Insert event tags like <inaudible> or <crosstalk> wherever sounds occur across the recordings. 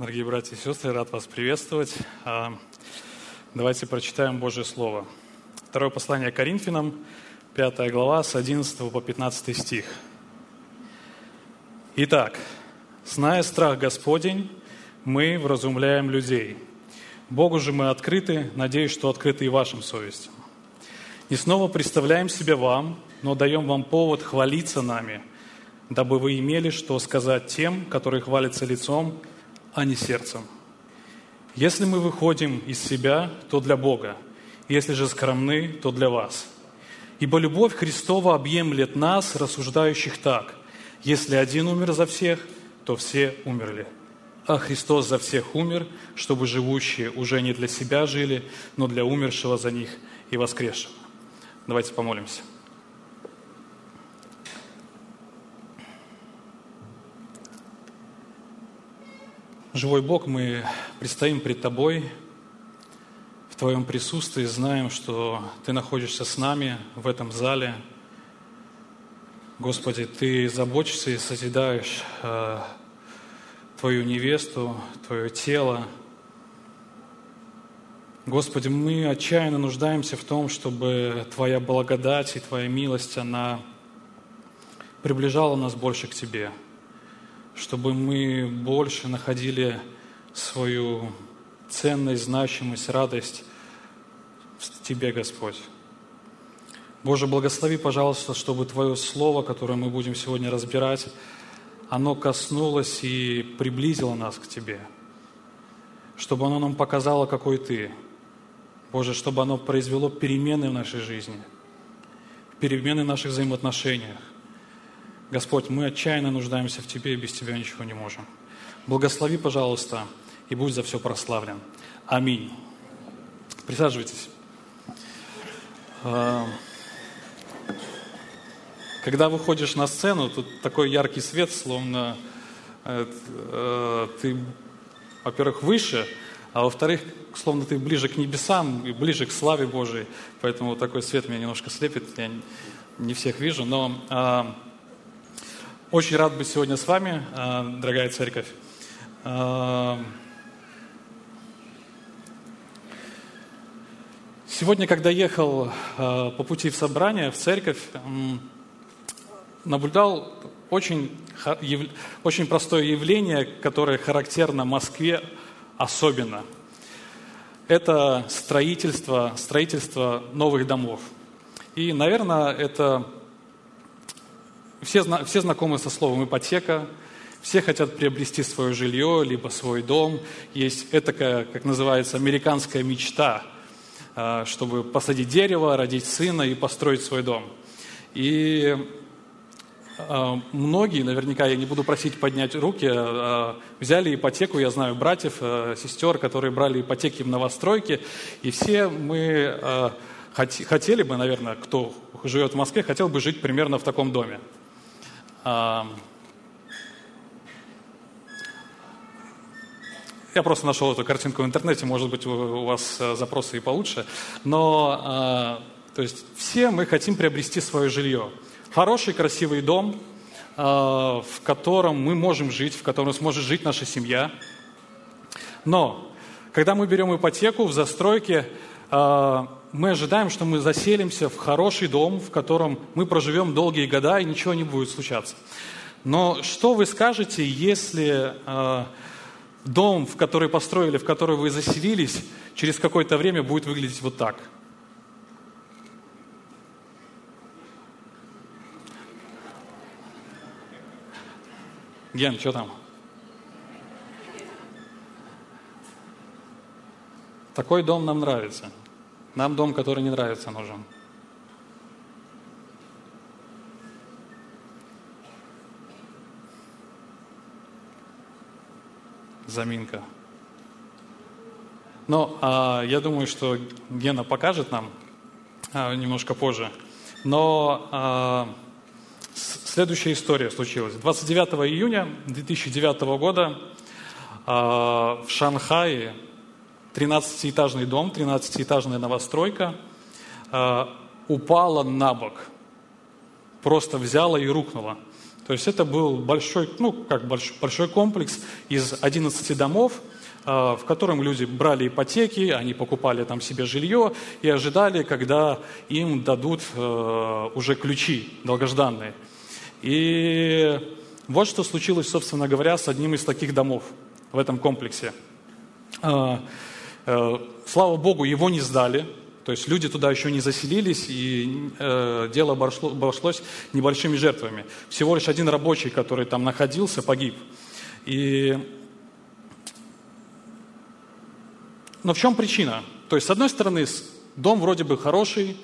Дорогие братья и сестры, рад вас приветствовать. А, давайте прочитаем Божье Слово. Второе послание Коринфянам, 5 глава, с 11 по 15 стих. Итак, зная страх Господень, мы вразумляем людей. Богу же мы открыты, надеюсь, что открыты и вашим совестям. И снова представляем себя вам, но даем вам повод хвалиться нами, дабы вы имели что сказать тем, которые хвалятся лицом, а не сердцем. Если мы выходим из себя, то для Бога. Если же скромны, то для вас. Ибо любовь Христова объемлет нас, рассуждающих так. Если один умер за всех, то все умерли. А Христос за всех умер, чтобы живущие уже не для себя жили, но для умершего за них и воскресшего. Давайте помолимся. Живой Бог, мы предстоим пред Тобой в Твоем присутствии, знаем, что Ты находишься с нами в этом зале. Господи, Ты заботишься и созидаешь э, Твою невесту, Твое тело. Господи, мы отчаянно нуждаемся в том, чтобы Твоя благодать и Твоя милость, она приближала нас больше к Тебе – чтобы мы больше находили свою ценность, значимость, радость в Тебе, Господь. Боже, благослови, пожалуйста, чтобы Твое Слово, которое мы будем сегодня разбирать, оно коснулось и приблизило нас к Тебе. Чтобы оно нам показало, какой Ты. Боже, чтобы оно произвело перемены в нашей жизни, перемены в наших взаимоотношениях. Господь, мы отчаянно нуждаемся в Тебе и без Тебя ничего не можем. Благослови, пожалуйста, и будь за все прославлен. Аминь. Присаживайтесь. А, когда выходишь на сцену, тут такой яркий свет, словно э, э, ты, во-первых, выше, а во-вторых, словно ты ближе к небесам и ближе к славе Божией. Поэтому такой свет меня немножко слепит, я не всех вижу. Но а, очень рад быть сегодня с вами, а, дорогая церковь. А, сегодня, когда ехал а, по пути в собрание, в церковь, наблюдал очень, очень простое явление, которое характерно Москве особенно. Это строительство, строительство новых домов. И, наверное, это все, все знакомы со словом ипотека, все хотят приобрести свое жилье, либо свой дом. Есть это, как называется, американская мечта, а, чтобы посадить дерево, родить сына и построить свой дом. И а, многие, наверняка я не буду просить поднять руки, а, взяли ипотеку, я знаю братьев, сестер, которые брали ипотеки в новостройке, и все мы хотели бы, наверное, кто живет в Москве, хотел бы жить примерно в таком доме. Я просто нашел эту картинку в интернете, может быть, у вас э, запросы и получше. Но, а, то есть, все мы хотим приобрести свое жилье. Хороший, красивый дом, а, в котором мы можем жить, в котором сможет жить наша семья. Но, когда мы берем ипотеку в застройке, а, мы ожидаем, что мы заселимся в хороший дом, в котором мы проживем долгие года и ничего не будет случаться. Но что вы скажете, если э, дом, в который построили, в который вы заселились, через какое-то время будет выглядеть вот так? Ген, что там? Такой дом нам нравится. Нам дом, который не нравится, нужен. Заминка. Но а, я думаю, что Гена покажет нам а, немножко позже. Но а, следующая история случилась. 29 июня 2009 года а, в Шанхае 13-этажный дом, 13-этажная новостройка э, упала на бок. Просто взяла и рухнула. То есть это был большой, ну, как большой, большой комплекс из 11 домов, а, в котором люди брали ипотеки, они покупали там себе жилье и ожидали, когда им дадут э, уже ключи долгожданные. И вот что случилось, собственно говоря, с одним из таких домов в этом комплексе. Э, слава Богу, его не сдали, то есть люди туда еще не заселились, и э, дело обошло, обошлось небольшими жертвами. Всего лишь один рабочий, который там находился, погиб. И... Но в чем причина? То есть, с одной стороны, дом вроде бы хороший,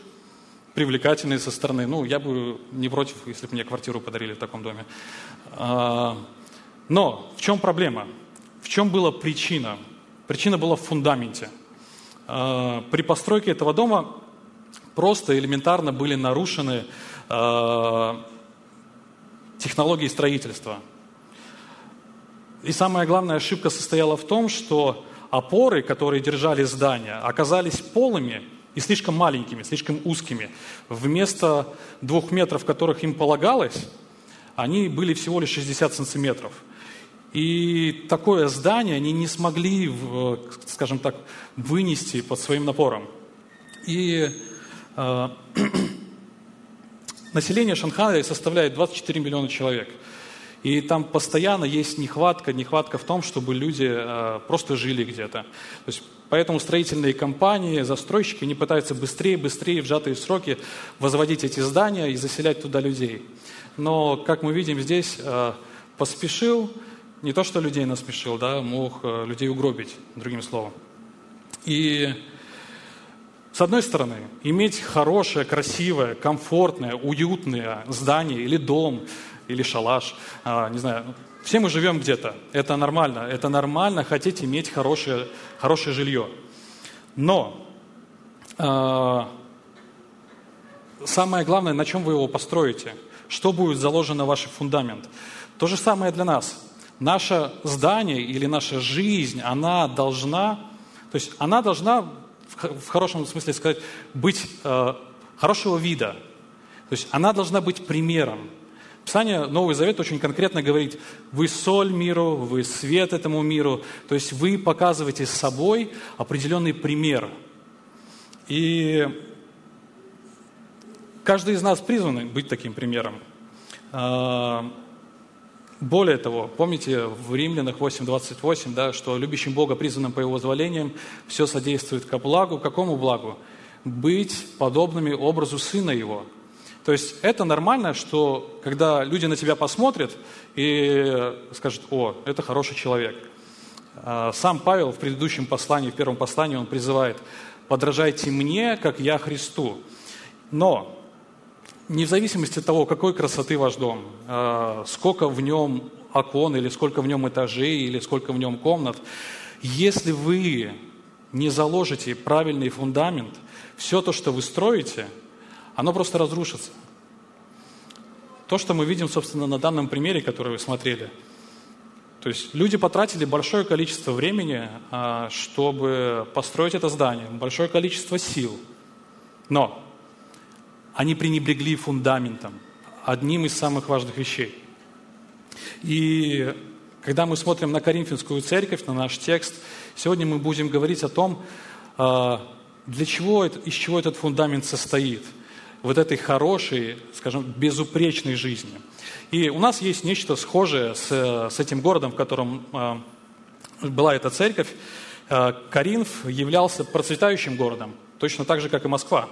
привлекательный со стороны. Ну, я бы не против, если бы мне квартиру подарили в таком доме. А, но в чем проблема? В чем была причина? Причина была в фундаменте – Э, при постройке этого дома просто элементарно были нарушены э, технологии строительства. И самая главная ошибка состояла в том, что опоры, которые держали здание, оказались полыми и слишком маленькими, слишком узкими. Вместо двух метров, которых им полагалось, они были всего лишь 60 сантиметров – и такое здание они не смогли, скажем так, вынести под своим напором. И э, <clears throat> население Шанхая составляет 24 миллиона человек. И там постоянно есть нехватка, нехватка в том, чтобы люди э, просто жили где-то. То есть, поэтому строительные компании, застройщики, не пытаются быстрее, быстрее, в сжатые сроки возводить эти здания и заселять туда людей. Но, как мы видим здесь, э, поспешил, не то, что людей насмешил, да, мог э, людей угробить, другим словом. И с одной стороны, иметь хорошее, красивое, комфортное, уютное здание или дом, или шалаш, а, не знаю, все мы живем где-то, это нормально, это нормально хотеть иметь хорошее, хорошее жилье. Но э, самое главное, на чем вы его построите, что будет заложено в ваш фундамент. То же самое для нас – наше здание или наша жизнь, она должна, то есть она должна, в хорошем смысле сказать, быть э, хорошего вида. То есть она должна быть примером. Писание Новый Завет очень конкретно говорит, вы соль миру, вы свет этому миру, то есть вы показываете собой определенный пример. И каждый из нас призван быть таким примером. Более того, помните в Римлянах 8.28, да, что любящим Бога, призванным по Его возволениям, все содействует ко благу. Какому благу? Быть подобными образу Сына Его. То есть это нормально, что когда люди на тебя посмотрят и скажут, о, это хороший человек. А, сам Павел в предыдущем послании, в первом послании, он призывает, подражайте мне, как я Христу. Но не в зависимости от того, какой красоты ваш дом, а, сколько в нем окон, или сколько в нем этажей, или сколько в нем комнат, если вы не заложите правильный фундамент, все то, что вы строите, оно просто разрушится. То, что мы видим, собственно, на данном примере, который вы смотрели. То есть люди потратили большое количество времени, а, чтобы построить это здание, большое количество сил. Но они пренебрегли фундаментом, одним из самых важных вещей. И когда мы смотрим на Коринфянскую церковь, на наш текст, сегодня мы будем говорить о том, а, для чего, из чего этот фундамент состоит, вот этой хорошей, скажем, безупречной жизни. И у нас есть нечто схожее с, с этим городом, в котором а, была эта церковь. А, Коринф являлся процветающим городом, точно так же, как и Москва.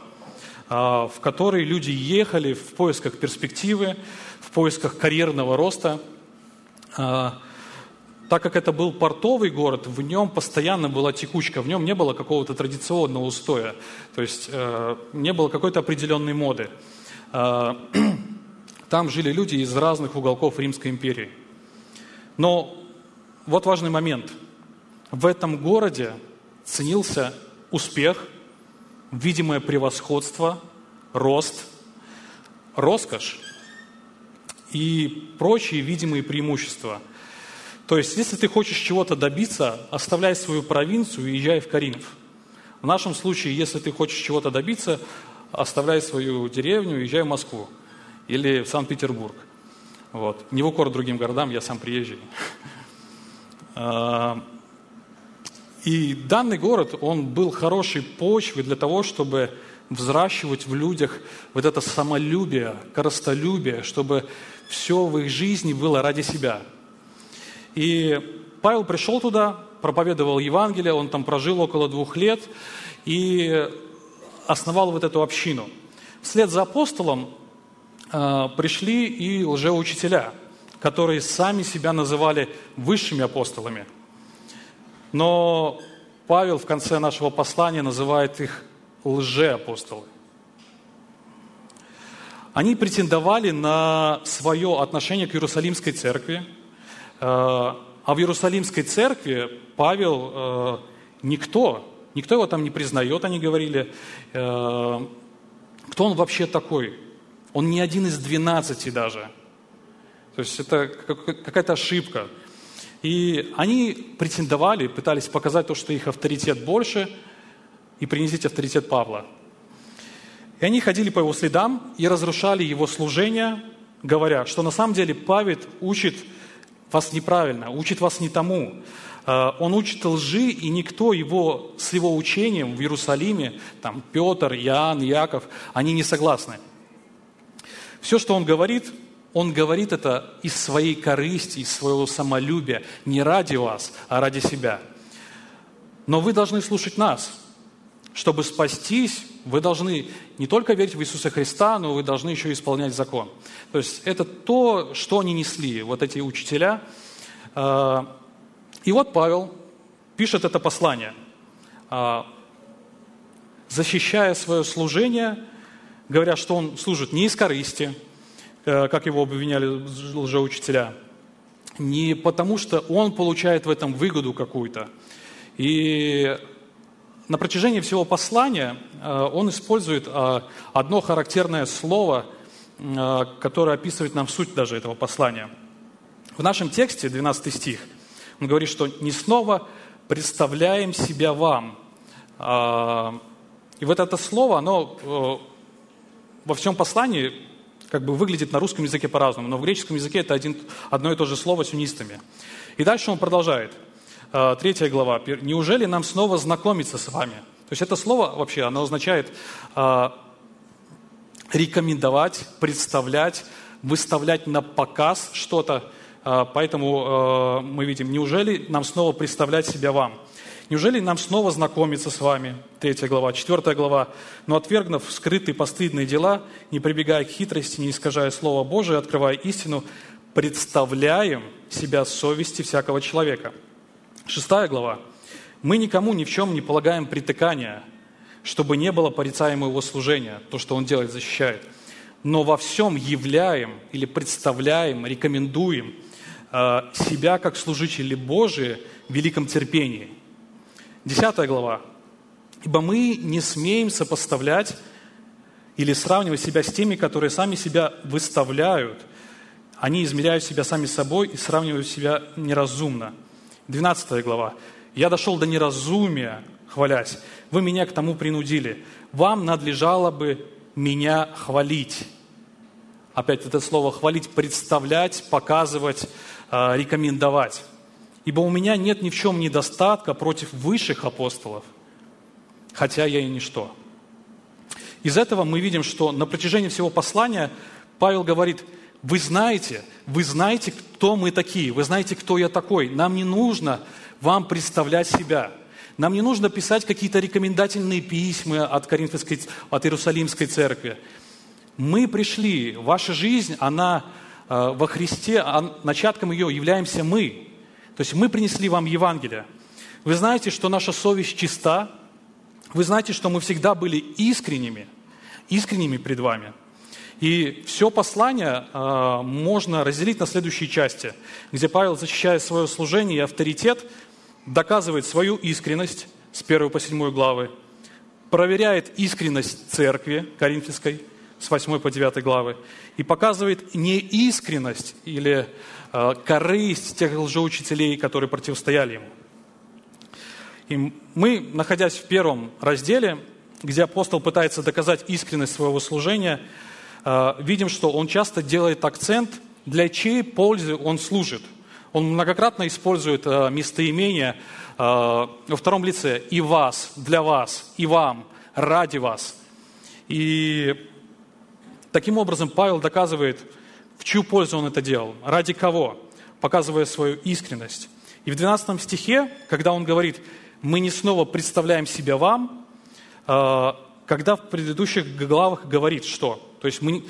А, в который люди ехали в поисках перспективы, в поисках карьерного роста. А, так как это был портовый город, в нем постоянно была текучка, в нем не было какого-то традиционного устоя, то есть э, не было какой-то определенной моды. А, <clears throat> там жили люди из разных уголков Римской империи. Но вот важный момент. В этом городе ценился успех, видимое превосходство, рост, роскошь и прочие видимые преимущества. То есть, если ты хочешь чего-то добиться, оставляй свою провинцию и езжай в Каринф. В нашем случае, если ты хочешь чего-то добиться, оставляй свою деревню и езжай в Москву или в Санкт-Петербург. Вот. Не в укор другим городам, я сам приезжий. <laughs> И данный город, он был хорошей почвой для того, чтобы взращивать в людях вот это самолюбие, коростолюбие, чтобы все в их жизни было ради себя. И Павел пришел туда, проповедовал Евангелие, он там прожил около двух лет и основал вот эту общину. Вслед за апостолом э, пришли и лжеучителя, которые сами себя называли высшими апостолами. Но Павел в конце нашего послания называет их лжеапостолы. Они претендовали на свое отношение к Иерусалимской церкви, э, а в Иерусалимской церкви Павел э, никто, никто его там не признает, они говорили. Э, кто он вообще такой? Он не один из двенадцати даже. То есть это какая-то ошибка. И они претендовали, пытались показать то, что их авторитет больше – и принесите авторитет Павла. И они ходили по его следам и разрушали его служение, говоря, что на самом деле Павел учит вас неправильно, учит вас не тому. А, он учит лжи, и никто его, с его учением в Иерусалиме, там Петр, Иоанн, Яков, они не согласны. Все, что он говорит, он говорит это из своей корысти, из своего самолюбия, не ради вас, а ради себя. Но вы должны слушать нас – чтобы спастись, вы должны не только верить в Иисуса Христа, но вы должны еще исполнять закон. То есть это то, что они несли, вот эти учителя. А, и вот Павел пишет это послание, а, защищая свое служение, говоря, что он служит не из корысти, как его обвиняли лжеучителя, не потому, что он получает в этом выгоду какую-то. И на протяжении всего послания э, он использует э, одно характерное слово, э, которое описывает нам суть даже этого послания. В нашем тексте, 12 стих, он говорит, что «не снова представляем себя вам». И вот это слово, оно во всем послании как бы выглядит на русском языке по-разному, но в греческом языке это один, одно и то же слово с унистами. И дальше он продолжает – Э, третья глава. «Неужели нам снова знакомиться с вами?» То есть это слово вообще, оно означает э, рекомендовать, представлять, выставлять на показ что-то. Э, поэтому мы видим, неужели нам снова представлять себя вам? Неужели нам снова знакомиться с вами? Третья глава. Четвертая глава. Но отвергнув скрытые постыдные дела, не прибегая к хитрости, не искажая Слово Божие, открывая истину, представляем себя совести всякого человека – Шестая глава. «Мы никому ни в чем не полагаем притыкания, чтобы не было порицаемого его служения, то, что он делает, защищает, но во всем являем или представляем, рекомендуем э, себя как служители Божии в великом терпении». Десятая глава. «Ибо мы не смеем сопоставлять или сравнивать себя с теми, которые сами себя выставляют. Они измеряют себя сами собой и сравнивают себя неразумно. 12 глава. «Я дошел до неразумия, хвалясь. Вы меня к тому принудили. Вам надлежало бы меня хвалить». Опять это слово «хвалить» – представлять, показывать, а, рекомендовать. «Ибо у меня нет ни в чем недостатка против высших апостолов, хотя я и ничто». Из этого мы видим, что на протяжении всего послания Павел говорит – вы знаете, вы знаете, кто мы такие, вы знаете, кто я такой. Нам не нужно вам представлять себя. Нам не нужно писать какие-то рекомендательные письма от, Коринфской, от Иерусалимской церкви. Мы пришли, ваша жизнь, она э, во Христе, а начатком ее являемся мы. То есть мы принесли вам Евангелие. Вы знаете, что наша совесть чиста. Вы знаете, что мы всегда были искренними, искренними пред вами – и все послание э, можно разделить на следующие части, где Павел, защищая свое служение и авторитет, доказывает свою искренность с 1 по 7 главы, проверяет искренность церкви Коринфянской с 8 по 9 главы и показывает неискренность или корысть тех лжеучителей, которые противостояли ему. И мы, находясь в первом разделе, где апостол пытается доказать искренность своего служения – Э, видим, что он часто делает акцент для чьей пользы он служит. Он многократно использует э, местоимение э, во втором лице «и вас», «для вас», «и вам», «ради вас». И таким образом Павел доказывает, чью пользу он это делал, ради кого, показывая свою искренность. И в 12 стихе, когда он говорит «мы не снова представляем себя вам», э, когда в предыдущих главах говорит что? То есть мы,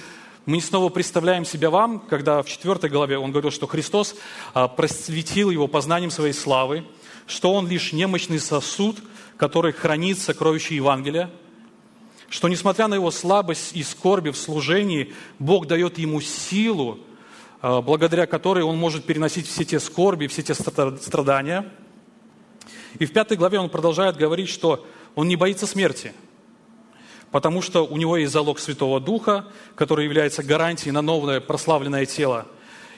мы снова представляем себя вам, когда в четвертой главе он говорил, что Христос а, просветил его познанием своей славы, что он лишь немощный сосуд, который хранит сокровища Евангелия, что несмотря на его слабость и скорби в служении, Бог дает ему силу, а, благодаря которой он может переносить все те скорби, все те страдания. И в пятой главе он продолжает говорить, что он не боится смерти – потому что у него есть залог Святого Духа, который является гарантией на новое прославленное тело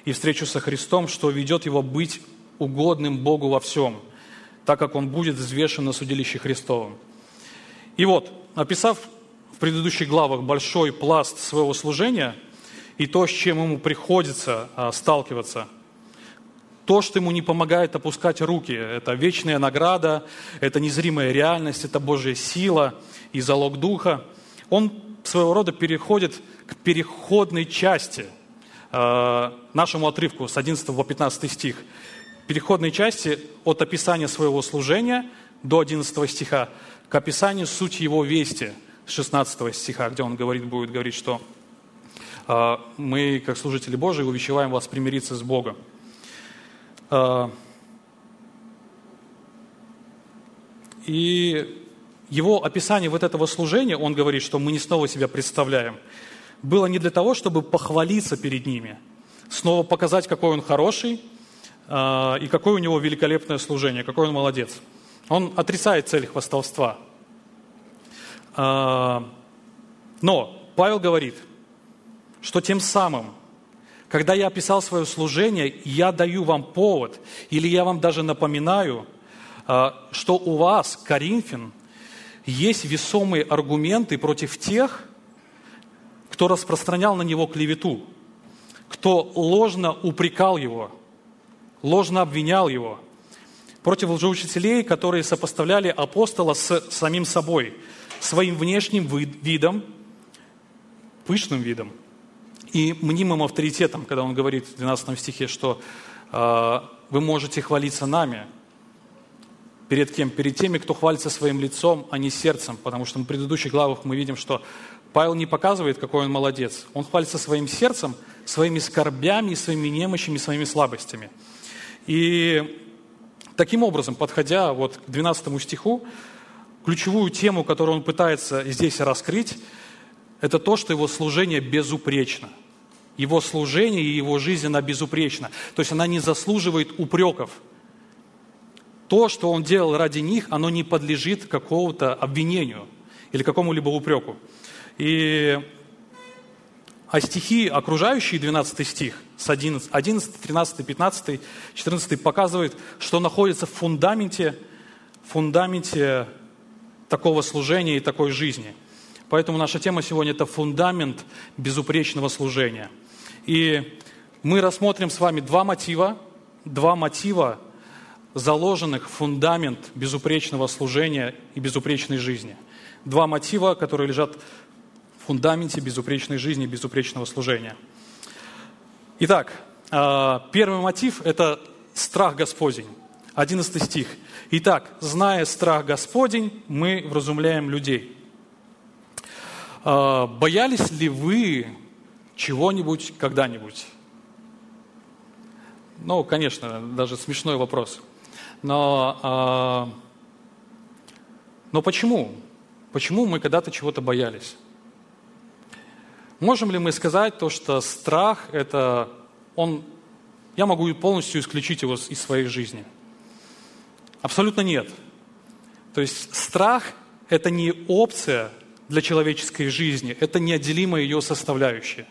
и встречу со Христом, что ведет его быть угодным Богу во всем, так как он будет взвешен на судилище Христовом. И вот, описав в предыдущих главах большой пласт своего служения и то, с чем ему приходится а, сталкиваться, то, что ему не помогает опускать руки, это вечная награда, это незримая реальность, это Божья сила – и залог духа, он своего рода переходит к переходной части, э, нашему отрывку с 11 по 15 стих. Переходной части от описания своего служения до 11 стиха к описанию сути его вести с 16 стиха, где он говорит, будет говорить, что э, мы, как служители Божии, увещеваем вас примириться с Богом. Э, и его описание вот этого служения, он говорит, что мы не снова себя представляем, было не для того, чтобы похвалиться перед ними, снова показать, какой он хороший э, и какое у него великолепное служение, какой он молодец. Он отрицает цель хвастовства. Э, но Павел говорит, что тем самым, когда я описал свое служение, я даю вам повод, или я вам даже напоминаю, э, что у вас, Коринфян, есть весомые аргументы против тех, кто распространял на него клевету, кто ложно упрекал его, ложно обвинял его, против лжеучителей, которые сопоставляли апостола с самим собой, своим внешним видом, пышным видом и мнимым авторитетом, когда он говорит в 12 стихе, что э, вы можете хвалиться нами, Перед кем? Перед теми, кто хвалится своим лицом, а не сердцем. Потому что в предыдущих главах мы видим, что Павел не показывает, какой он молодец. Он хвалится своим сердцем, своими скорбями, своими немощами, своими слабостями. И таким образом, подходя вот к 12 стиху, ключевую тему, которую он пытается здесь раскрыть, это то, что его служение безупречно. Его служение и его жизнь, она безупречна. То есть она не заслуживает упреков – то, что он делал ради них, оно не подлежит какому-то обвинению или какому-либо упреку. И а стихи, окружающие 12 стих, с 11, 11, 13, 15, 14, показывают, что находится в фундаменте, фундаменте такого служения и такой жизни. Поэтому наша тема сегодня – это фундамент безупречного служения. И мы рассмотрим с вами два мотива, два мотива заложенных в фундамент безупречного служения и безупречной жизни. Два мотива, которые лежат в фундаменте безупречной жизни и безупречного служения. Итак, а, первый мотив – это страх Господень. 11 стих. Итак, зная страх Господень, мы вразумляем людей. А, боялись ли вы чего-нибудь когда-нибудь? Ну, конечно, даже смешной вопрос – но, а, но почему? Почему мы когда-то чего-то боялись? Можем ли мы сказать то, что страх – это он, я могу полностью исключить его из своей жизни? Абсолютно нет. То есть страх – это не опция для человеческой жизни, это неотделимая ее составляющая.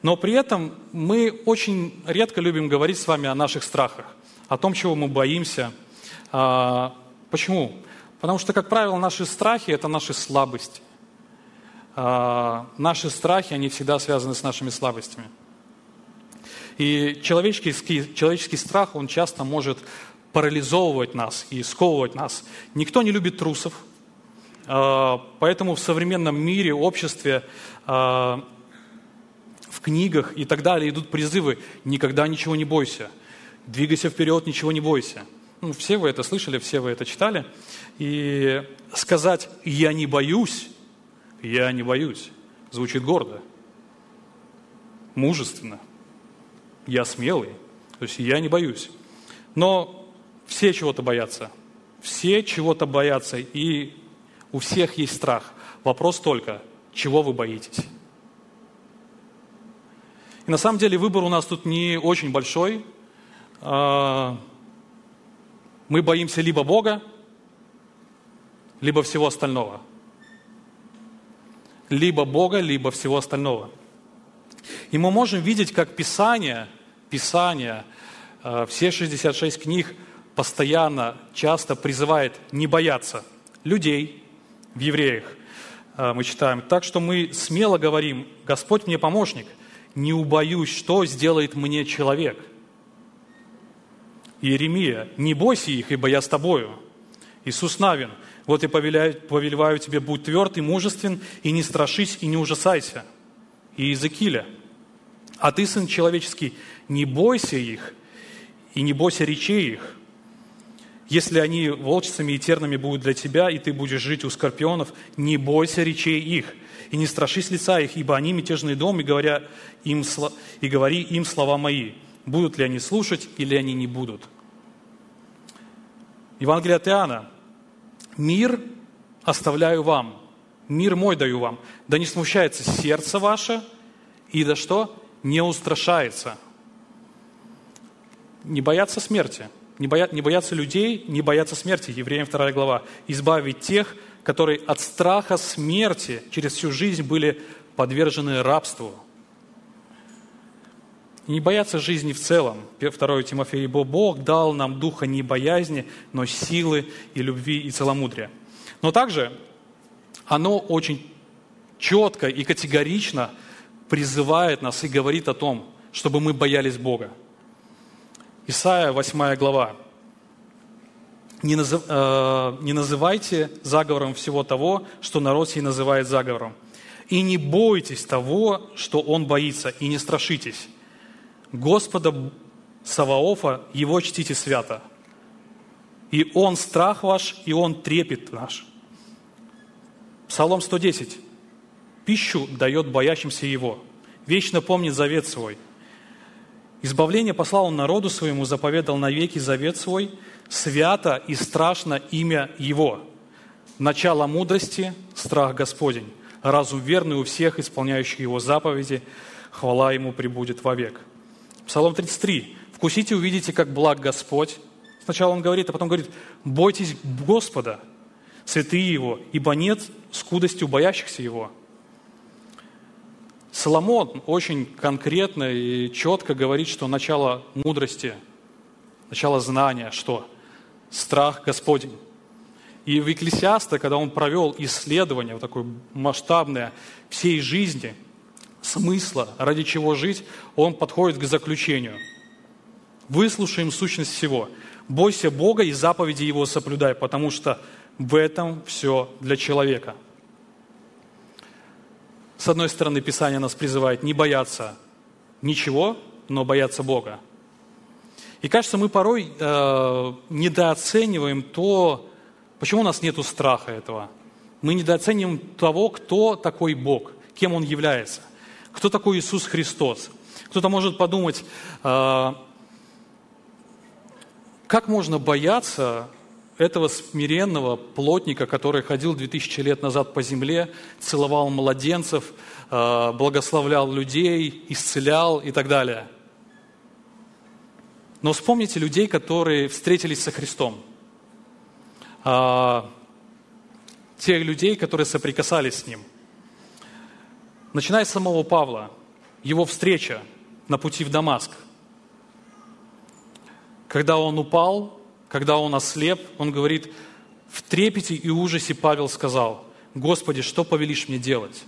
Но при этом мы очень редко любим говорить с вами о наших страхах о том, чего мы боимся. А, почему? Потому что, как правило, наши страхи – это наши слабости. А, наши страхи, они всегда связаны с нашими слабостями. И человеческий, человеческий страх, он часто может парализовывать нас и сковывать нас. Никто не любит трусов, а, поэтому в современном мире, обществе, а, в книгах и так далее идут призывы «никогда ничего не бойся», «двигайся вперед, ничего не бойся». Ну, все вы это слышали, все вы это читали. И сказать «я не боюсь», «я не боюсь» звучит гордо, мужественно. Я смелый, то есть я не боюсь. Но все чего-то боятся. Все чего-то боятся, и у всех есть страх. Вопрос только, чего вы боитесь? И на самом деле выбор у нас тут не очень большой. А, мы боимся либо Бога, либо всего остального. Либо Бога, либо всего остального. И мы можем видеть, как Писание, Писание, а, все 66 книг постоянно, часто призывает не бояться людей в евреях. А, мы читаем. Так что мы смело говорим, Господь мне помощник, не убоюсь, что сделает мне человек – Иеремия, не бойся их, ибо я с тобою. Иисус Навин, вот я повелеваю, повелеваю тебе, будь тверд и мужествен, и не страшись, и не ужасайся. И Иезекииля, а ты, сын человеческий, не бойся их, и не бойся речей их, если они волчцами и тернами будут для тебя, и ты будешь жить у скорпионов, не бойся речей их, и не страшись лица их, ибо они мятежный дом, и, говоря им, и говори им слова мои будут ли они слушать или они не будут. Евангелие от Иоанна. «Мир оставляю вам, мир мой даю вам, да не смущается сердце ваше, и да что? Не устрашается». Не бояться смерти, не, боя, не бояться людей, не бояться смерти. Евреям 2 глава. «Избавить тех, которые от страха смерти через всю жизнь были подвержены рабству». Не бояться жизни в целом. 2 Тимофея, ибо Бог дал нам духа не боязни, но силы и любви и целомудрия. Но также оно очень четко и категорично призывает нас и говорит о том, чтобы мы боялись Бога. Исайя 8 глава. Не, назыв, э, не называйте заговором всего того, что народ сей называет заговором. И не бойтесь того, что он боится, и не страшитесь. Господа Саваофа, Его чтите свято. И Он страх ваш, и Он трепет наш. Псалом 110. Пищу дает боящимся Его. Вечно помнит завет свой. Избавление послал Он народу своему, заповедал навеки завет свой. Свято и страшно имя Его. Начало мудрости – страх Господень. Разум верный у всех, исполняющих Его заповеди. Хвала Ему прибудет вовек. Псалом 33. «Вкусите, увидите, как благ Господь». Сначала он говорит, а потом говорит, «Бойтесь Господа, святые Его, ибо нет скудости у боящихся Его». Соломон очень конкретно и четко говорит, что начало мудрости, начало знания, что? Страх Господень. И в Екклесиаста, когда он провел исследование, вот такое масштабное всей жизни – смысла, ради чего жить, он подходит к заключению. Выслушаем сущность всего. Бойся Бога и заповеди Его соблюдай, потому что в этом все для человека. С одной стороны, Писание нас призывает не бояться ничего, но бояться Бога. И кажется, мы порой э, недооцениваем то, почему у нас нет страха этого. Мы недооцениваем того, кто такой Бог, кем Он является – кто такой Иисус Христос. Кто-то может подумать, а, как можно бояться этого смиренного плотника, который ходил 2000 лет назад по земле, целовал младенцев, а, благословлял людей, исцелял и так далее. Но вспомните людей, которые встретились со Христом. А, тех людей, которые соприкасались с Ним – Начиная с самого Павла, его встреча на пути в Дамаск. Когда он упал, когда он ослеп, он говорит, в трепете и ужасе Павел сказал, «Господи, что повелишь мне делать?»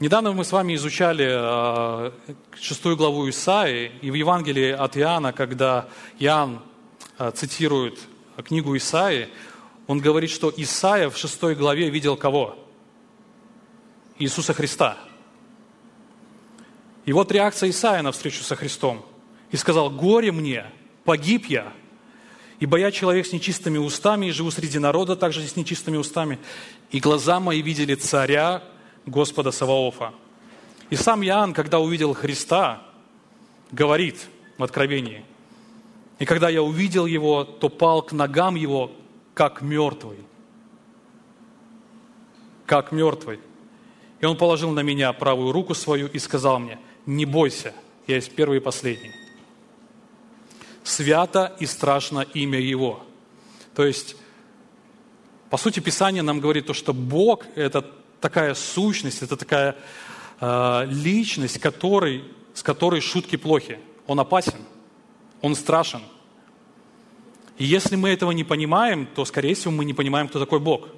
Недавно мы с вами изучали э, шестую главу Исаии, и в Евангелии от Иоанна, когда Иоанн э, цитирует книгу Исаии, он говорит, что Исаия в шестой главе видел кого? Иисуса Христа. И вот реакция Исаия на встречу со Христом. И сказал, горе мне, погиб я, ибо я человек с нечистыми устами и живу среди народа также с нечистыми устами, и глаза мои видели царя Господа Саваофа. И сам Иоанн, когда увидел Христа, говорит в Откровении, и когда я увидел его, то пал к ногам его, как мертвый. Как мертвый. И он положил на меня правую руку свою и сказал мне, не бойся, я есть первый и последний. Свято и страшно имя Его. То есть, по сути, Писание нам говорит то, что Бог – это такая сущность, это такая э, личность, который, с которой шутки плохи. Он опасен, он страшен – и если мы этого не понимаем, то, скорее всего, мы не понимаем, кто такой Бог.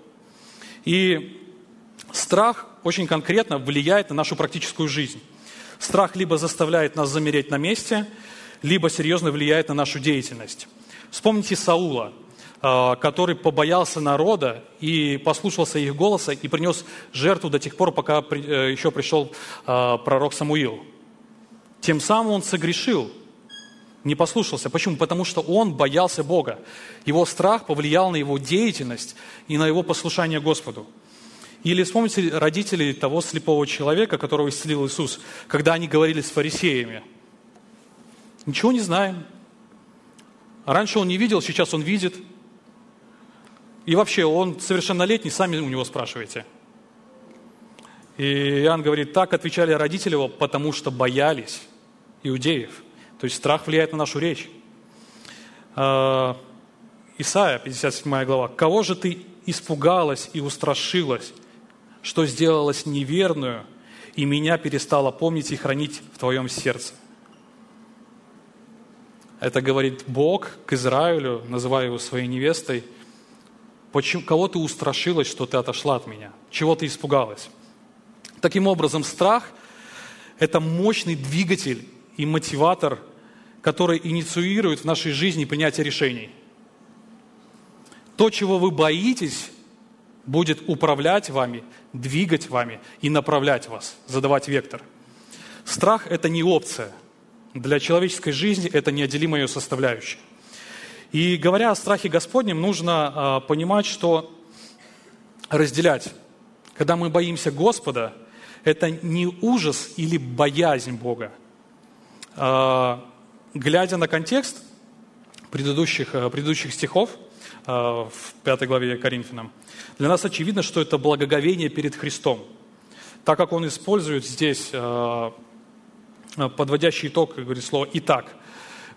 И страх очень конкретно влияет на нашу практическую жизнь. Страх либо заставляет нас замереть на месте, либо серьезно влияет на нашу деятельность. Вспомните Саула, а, который побоялся народа и послушался их голоса и принес жертву до тех пор, пока э, еще пришел а, пророк Самуил. Тем самым он согрешил – не послушался. Почему? Потому что он боялся Бога. Его страх повлиял на его деятельность и на его послушание Господу. Или вспомните родителей того слепого человека, которого исцелил Иисус, когда они говорили с фарисеями. Ничего не знаем. Раньше он не видел, сейчас он видит. И вообще, он совершеннолетний, сами у него спрашиваете. И Иоанн говорит, так отвечали родители его, потому что боялись иудеев – то есть страх влияет на нашу речь. А, Исайя, 57 глава. «Кого же ты испугалась и устрашилась, что сделалась неверную, и меня перестала помнить и хранить в твоем сердце?» Это говорит Бог к Израилю, называя его своей невестой. Почему, кого ты устрашилась, что ты отошла от меня? Чего ты испугалась? Таким образом, страх – это мощный двигатель и мотиватор, который инициирует в нашей жизни принятие решений. То, чего вы боитесь, будет управлять вами, двигать вами и направлять вас, задавать вектор. Страх – это не опция. Для человеческой жизни это неотделимая ее составляющая. И говоря о страхе Господнем, нужно э, понимать, что разделять. Когда мы боимся Господа, это не ужас или боязнь Бога. А, глядя на контекст предыдущих, э, предыдущих стихов в пятой главе Коринфянам, для нас очевидно, что это благоговение перед Христом. Так как он использует здесь подводящий итог, говорит слово «итак».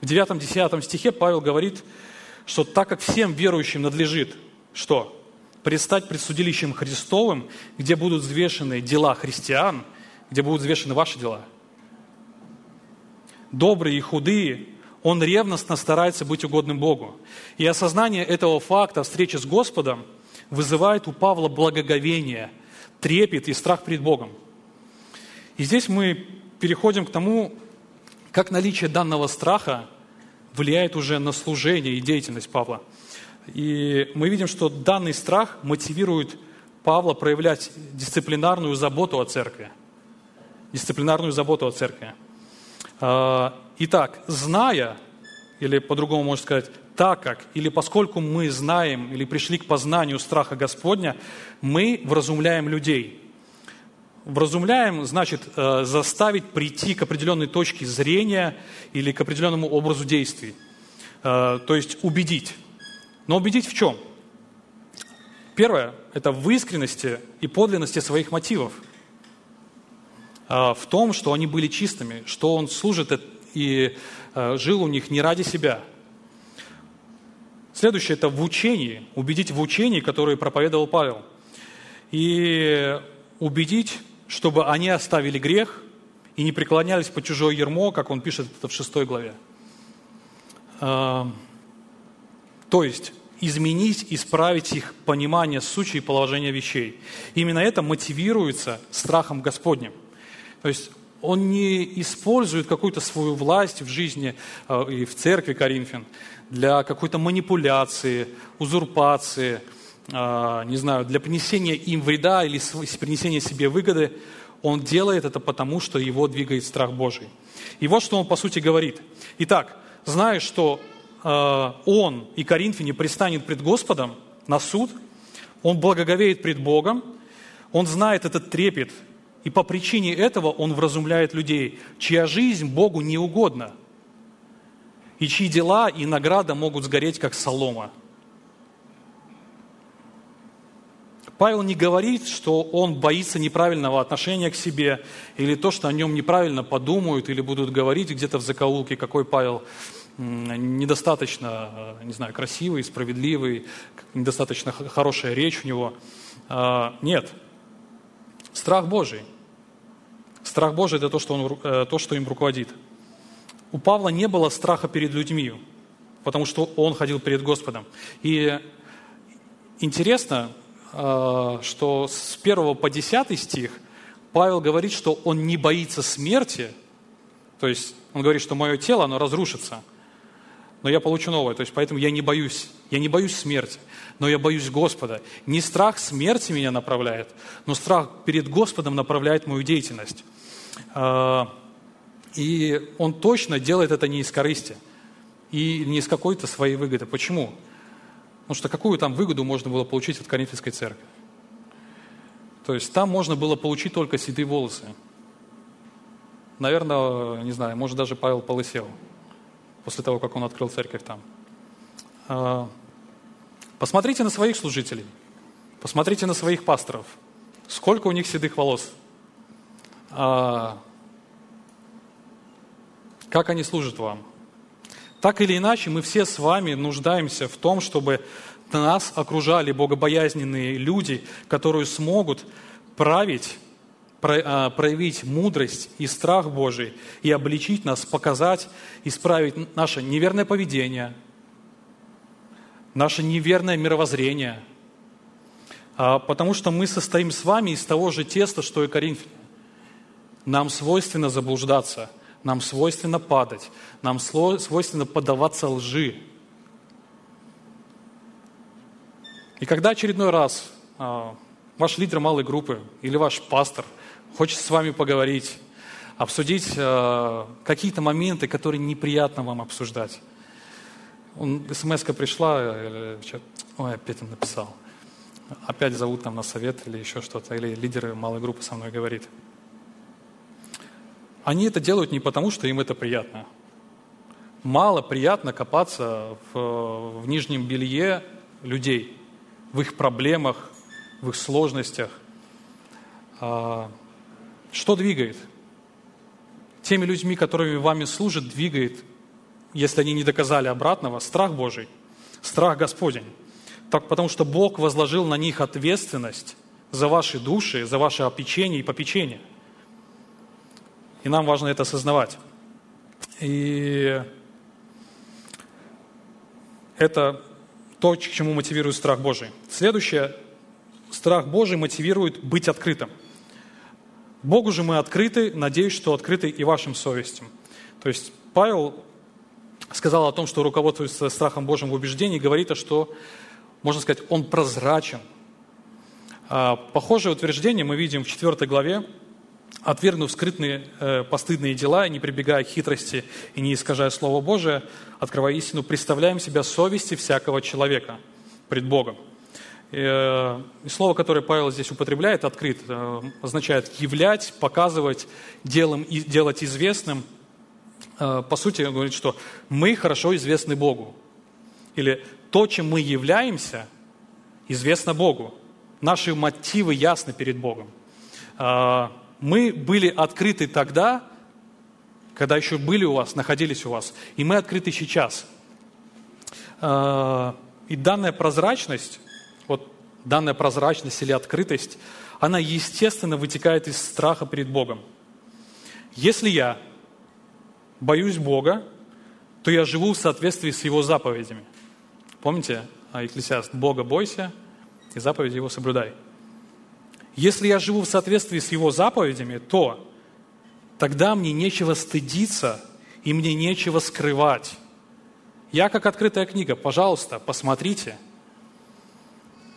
В 9-10 стихе Павел говорит, что так как всем верующим надлежит, что? Предстать пред судилищем Христовым, где будут взвешены дела христиан, где будут взвешены ваши дела – добрые и худые, он ревностно старается быть угодным Богу. И осознание этого факта встречи с Господом вызывает у Павла благоговение, трепет и страх перед Богом. И здесь мы переходим к тому, как наличие данного страха влияет уже на служение и деятельность Павла. И мы видим, что данный страх мотивирует Павла проявлять дисциплинарную заботу о церкви. Дисциплинарную заботу о церкви. А, итак, зная, или по-другому можно сказать, так как, или поскольку мы знаем, или пришли к познанию страха Господня, мы вразумляем людей. Вразумляем, значит, э, заставить прийти к определенной точке зрения или к определенному образу действий. Э, то есть убедить. Но убедить в чем? Первое – это в искренности и подлинности своих мотивов – а, в том, что они были чистыми, что он служит и жил у них не ради себя. Следующее – это в учении, убедить в учении, которое проповедовал Павел. И убедить, чтобы они оставили грех и не преклонялись по чужое ермо, как он пишет это в шестой главе. А, то есть изменить, исправить их понимание сути и положения вещей. Именно это мотивируется страхом Господним. То есть он не использует какую-то свою власть в жизни э, и в церкви Коринфян для какой-то манипуляции, узурпации, не знаю, для принесения им вреда или принесения себе выгоды. Он делает это потому, что его двигает страх Божий. И вот что он по сути говорит. Итак, зная, что э, он и Коринфяне пристанет пред Господом на суд, он благоговеет пред Богом, он знает этот трепет, и по причине этого он вразумляет людей, чья жизнь Богу не угодна, и чьи дела и награда могут сгореть, как солома. Павел не говорит, что он боится неправильного отношения к себе, или то, что о нем неправильно подумают, или будут говорить где-то в закоулке, какой Павел недостаточно, э, не знаю, красивый, справедливый, недостаточно хорошая речь у него. А, нет. Страх Божий. Страх Божий – это то что, он, э, то, что им руководит. У Павла не было страха перед людьми, потому что он ходил перед Господом. И интересно, что с 1 по 10 стих Павел говорит, что он не боится смерти, то есть он говорит, что мое тело, оно разрушится, но я получу новое. То есть поэтому я не боюсь. Я не боюсь смерти, но я боюсь Господа. Не страх смерти меня направляет, но страх перед Господом направляет мою деятельность. А, и он точно делает это не из корысти и не из какой-то своей выгоды. Почему? Потому что какую там выгоду можно было получить от Коринфянской церкви? То есть там можно было получить только седые волосы. Наверное, не знаю, может даже Павел полысел после того, как он открыл церковь там. А, посмотрите на своих служителей, посмотрите на своих пасторов. Сколько у них седых волос? А, как они служат вам? Так или иначе, мы все с вами нуждаемся в том, чтобы нас окружали богобоязненные люди, которые смогут править а, проявить мудрость и страх Божий и обличить нас, показать, исправить наше неверное поведение, наше неверное мировоззрение. А, потому что мы состоим с вами из того же теста, что и Коринфяне. Нам свойственно заблуждаться, нам свойственно падать, нам свойственно подаваться лжи. И когда очередной раз а, ваш лидер малой группы или ваш пастор – Хочется с вами поговорить, обсудить э, какие-то моменты, которые неприятно вам обсуждать. смс пришла, ой, опять он написал. Опять зовут там на совет или еще что-то, или лидеры малой группы со мной говорит. Они это делают не потому, что им это приятно. Мало приятно копаться в, в нижнем белье людей, в их проблемах, в их сложностях. А, что двигает? Теми людьми, которыми вами служат, двигает, если они не доказали обратного, страх Божий, страх Господень. Так, потому что Бог возложил на них ответственность за ваши души, за ваше опечение и попечение. И нам важно это осознавать. И это то, к чему мотивирует страх Божий. Следующее, страх Божий мотивирует быть открытым. Богу же мы открыты, надеюсь, что открыты и вашим совестям. То есть Павел сказал о том, что руководствуется страхом Божьим в убеждении, говорит, что, можно сказать, он прозрачен. А, похожее утверждение мы видим в 4 главе, отвергнув скрытные э, постыдные дела, не прибегая к хитрости и не искажая Слово Божие, открывая истину, представляем себя совести всякого человека пред Богом. Э, и слово, которое Павел здесь употребляет, открыт, э, означает являть, показывать, делом, делать известным. По сути, он говорит, что мы хорошо известны Богу. Или то, чем мы являемся, известно Богу. Наши мотивы ясны перед Богом. Мы были открыты тогда, когда еще были у вас, находились у вас, и мы открыты сейчас. И данная прозрачность вот данная прозрачность или открытость, она естественно вытекает из страха перед Богом. Если я боюсь Бога, то я живу в соответствии с Его заповедями. Помните, а, Екклесиаст, Бога бойся и заповеди Его соблюдай. Если я живу в соответствии с Его заповедями, то тогда мне нечего стыдиться и мне нечего скрывать. Я как открытая книга, пожалуйста, посмотрите.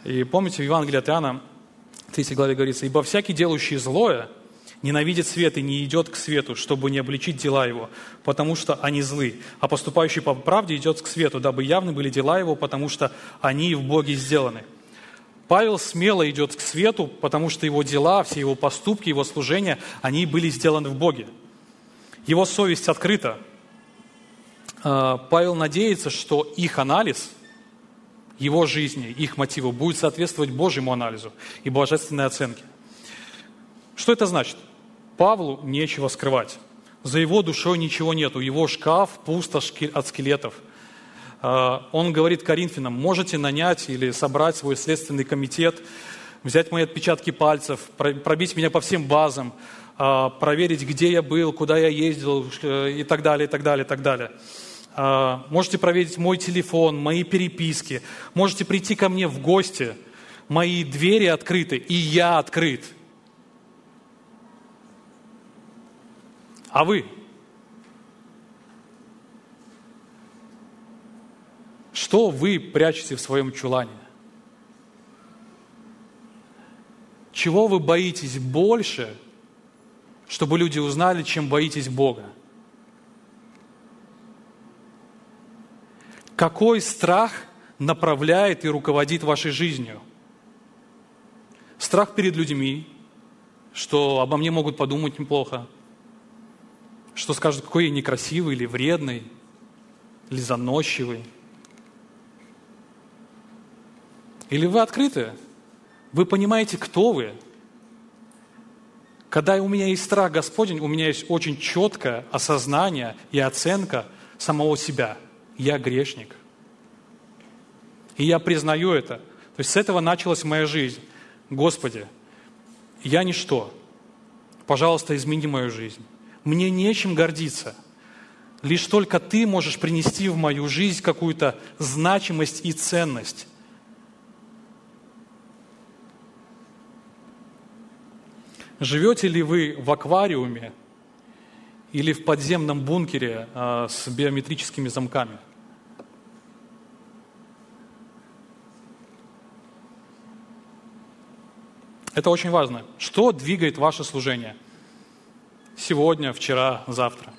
И помните, в Евангелии от Иоанна, 3 главе говорится, «Ибо всякий делающий злое ненавидит свет и не идет к свету, чтобы не обличить дела его, потому что они злы, а поступающий по правде идет к свету, дабы явны были дела его, потому что они в Боге сделаны». Павел смело идет к свету, потому что его дела, все его поступки, его служения, они были сделаны в Боге. Его совесть открыта. А, Павел надеется, что их анализ, его жизни, их мотивы будет соответствовать Божьему анализу и божественной оценке. Что это значит? Павлу нечего скрывать. За его душой ничего нету. Его шкаф пусто от скелетов – он говорит Коринфянам, можете нанять или собрать свой следственный комитет, взять мои отпечатки пальцев, пробить меня по всем базам, а, проверить, где я был, куда я ездил и так далее, и так далее, и так далее. А, можете проверить мой телефон, мои переписки. Можете прийти ко мне в гости. Мои двери открыты, и я открыт. А вы? Что вы прячете в своем чулане? Чего вы боитесь больше, чтобы люди узнали, чем боитесь Бога? Какой страх направляет и руководит вашей жизнью? Страх перед людьми, что обо мне могут подумать неплохо, что скажут, какой я некрасивый или вредный, или заносчивый – Или вы открыты? Вы понимаете, кто вы? Когда у меня есть страх Господень, у меня есть очень четкое осознание и оценка самого себя. Я грешник. И я признаю это. То есть с этого началась моя жизнь. Господи, я ничто. Пожалуйста, измени мою жизнь. Мне нечем гордиться. Лишь только Ты можешь принести в мою жизнь какую-то значимость и ценность. Живете ли вы в аквариуме или в подземном бункере а, с биометрическими замками? Это очень важно. Что двигает ваше служение? Сегодня, вчера, завтра.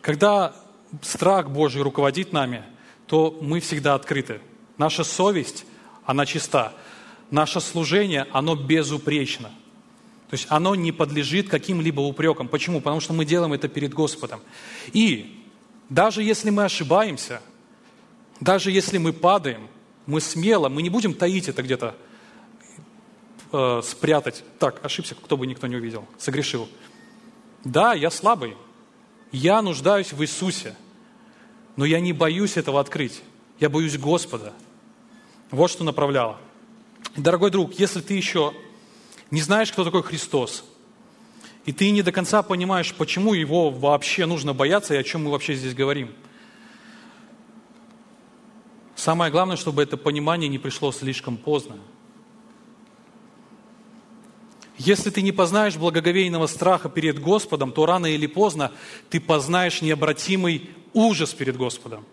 Когда страх Божий руководит нами, то мы всегда открыты. Наша совесть, она чиста. Наше служение, оно безупречно – то есть оно не подлежит каким-либо упрекам. Почему? Потому что мы делаем это перед Господом. И даже если мы ошибаемся, даже если мы падаем, мы смело, мы не будем таить это где-то, э, спрятать. Так, ошибся, кто бы никто не увидел, согрешил. Да, я слабый, я нуждаюсь в Иисусе, но я не боюсь этого открыть. Я боюсь Господа. Вот что направляло. Дорогой друг, если ты еще не знаешь, кто такой Христос, и ты не до конца понимаешь, почему его вообще нужно бояться и о чем мы вообще здесь говорим. Самое главное, чтобы это понимание не пришло слишком поздно. Если ты не познаешь благоговейного страха перед Господом, то рано или поздно ты познаешь необратимый ужас перед Господом.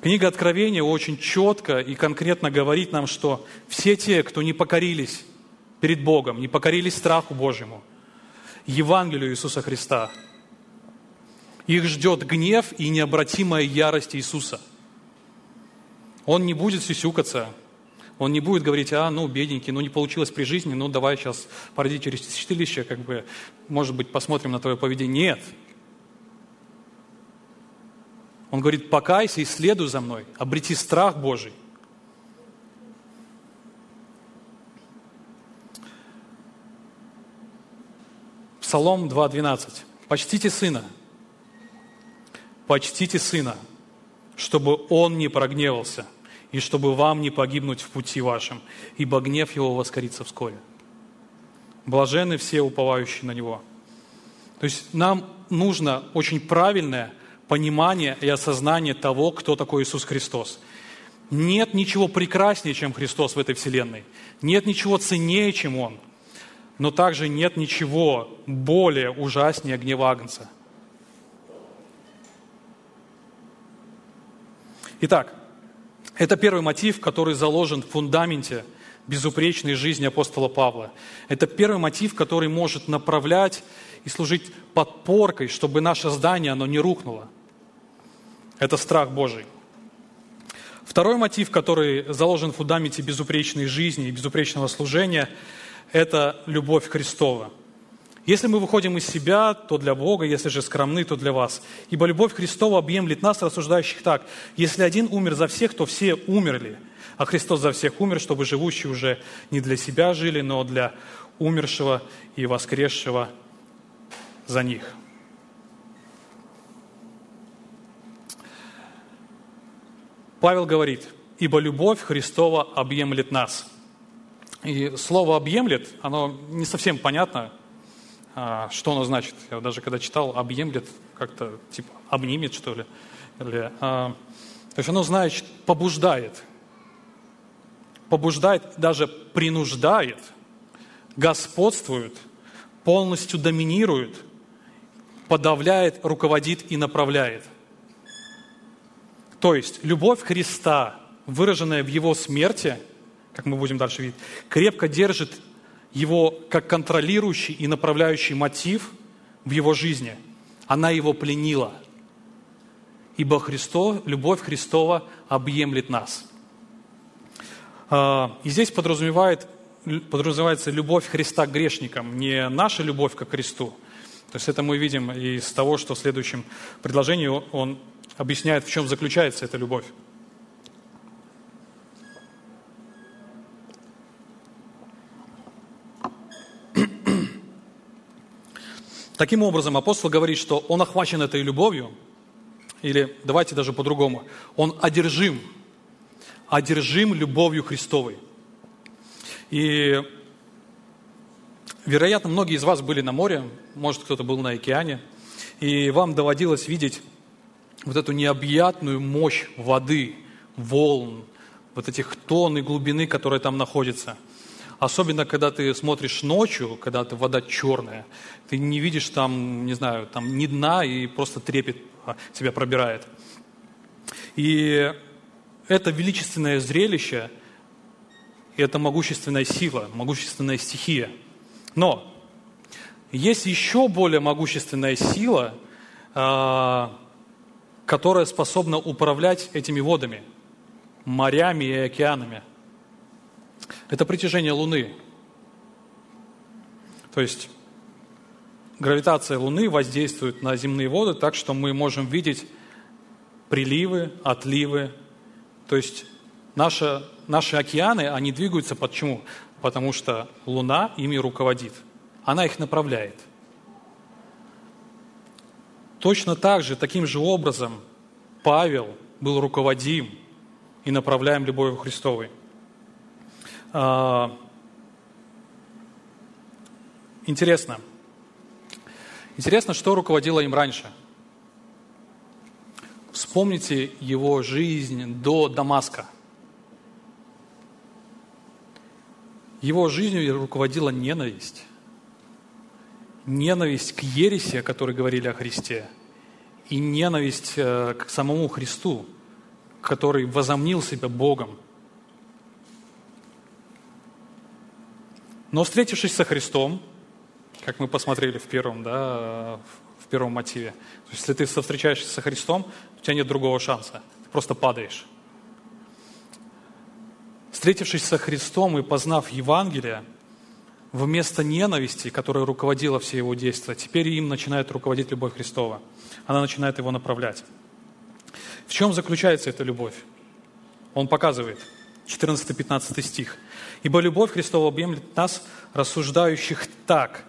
Книга Откровения очень четко и конкретно говорит нам, что все те, кто не покорились перед Богом, не покорились страху Божьему, Евангелию Иисуса Христа, их ждет гнев и необратимая ярость Иисуса. Он не будет сюсюкаться, он не будет говорить, а, ну, бедненький, ну, не получилось при жизни, ну, давай сейчас породи через чистилище, как бы, может быть, посмотрим на твое поведение. Нет, он говорит, покайся и следуй за мной, обрети страх Божий. Псалом 2.12. «Почтите сына, почтите сына, чтобы он не прогневался, и чтобы вам не погибнуть в пути вашем, ибо гнев его воскорится вскоре. Блажены все уповающие на него». То есть нам нужно очень правильное понимание и осознание того, кто такой Иисус Христос. Нет ничего прекраснее, чем Христос в этой вселенной. Нет ничего ценнее, чем Он. Но также нет ничего более ужаснее гнева Агнца. Итак, это первый мотив, который заложен в фундаменте безупречной жизни апостола Павла. Это первый мотив, который может направлять и служить подпоркой, чтобы наше здание оно не рухнуло. Это страх Божий. Второй мотив, который заложен в фундаменте безупречной жизни и безупречного служения, это любовь Христова. Если мы выходим из себя, то для Бога, если же скромны, то для вас. Ибо любовь Христова объемлет нас, рассуждающих так. Если один умер за всех, то все умерли. А Христос за всех умер, чтобы живущие уже не для себя жили, но для умершего и воскресшего за них. Павел говорит, ибо любовь Христова объемлет нас. И слово «объемлет», оно не совсем понятно, а, что оно значит. Я даже когда читал «объемлет», как-то типа «обнимет», что ли. Или, а, то есть оно значит «побуждает». Побуждает, даже принуждает, господствует, полностью доминирует, подавляет, руководит и направляет – то есть любовь Христа, выраженная в Его смерти, как мы будем дальше видеть, крепко держит его как контролирующий и направляющий мотив в его жизни. Она его пленила. Ибо Христо, любовь Христова объемлет нас. А, и здесь подразумевает, подразумевается любовь Христа к грешникам, не наша любовь к Христу. То есть это мы видим из того, что в следующем предложении он объясняет, в чем заключается эта любовь. Таким образом, апостол говорит, что он охвачен этой любовью, или давайте даже по-другому, он одержим, одержим любовью Христовой. И, вероятно, многие из вас были на море, может, кто-то был на океане, и вам доводилось видеть вот эту необъятную мощь воды, волн, вот этих тонн и глубины, которые там находятся. Особенно, когда ты смотришь ночью, когда ты вода черная, ты не видишь там, не знаю, там ни дна и просто трепет тебя пробирает. И это величественное зрелище, это могущественная сила, могущественная стихия. Но есть еще более могущественная сила, а, которая способна управлять этими водами, морями и океанами. Это притяжение Луны. То есть гравитация Луны воздействует на земные воды так, что мы можем видеть приливы, отливы. То есть наши, наши океаны, они двигаются почему? Потому что Луна ими руководит. Она их направляет. Точно так же, таким же образом Павел был руководим и направляем любовью Христовой. А, интересно. Интересно, что руководило им раньше. Вспомните его жизнь до Дамаска. Его жизнью руководила ненависть ненависть к ереси, о которой говорили о Христе, и ненависть э, к самому Христу, который возомнил себя Богом. Но встретившись со Христом, как мы посмотрели в первом, да, в первом мотиве, то есть, если ты встречаешься со Христом, у тебя нет другого шанса, ты просто падаешь. Встретившись со Христом и познав Евангелие, вместо ненависти, которая руководила все его действия, теперь им начинает руководить любовь Христова. Она начинает его направлять. В чем заключается эта любовь? Он показывает, 14-15 стих. «Ибо любовь Христова объемлет нас, рассуждающих так,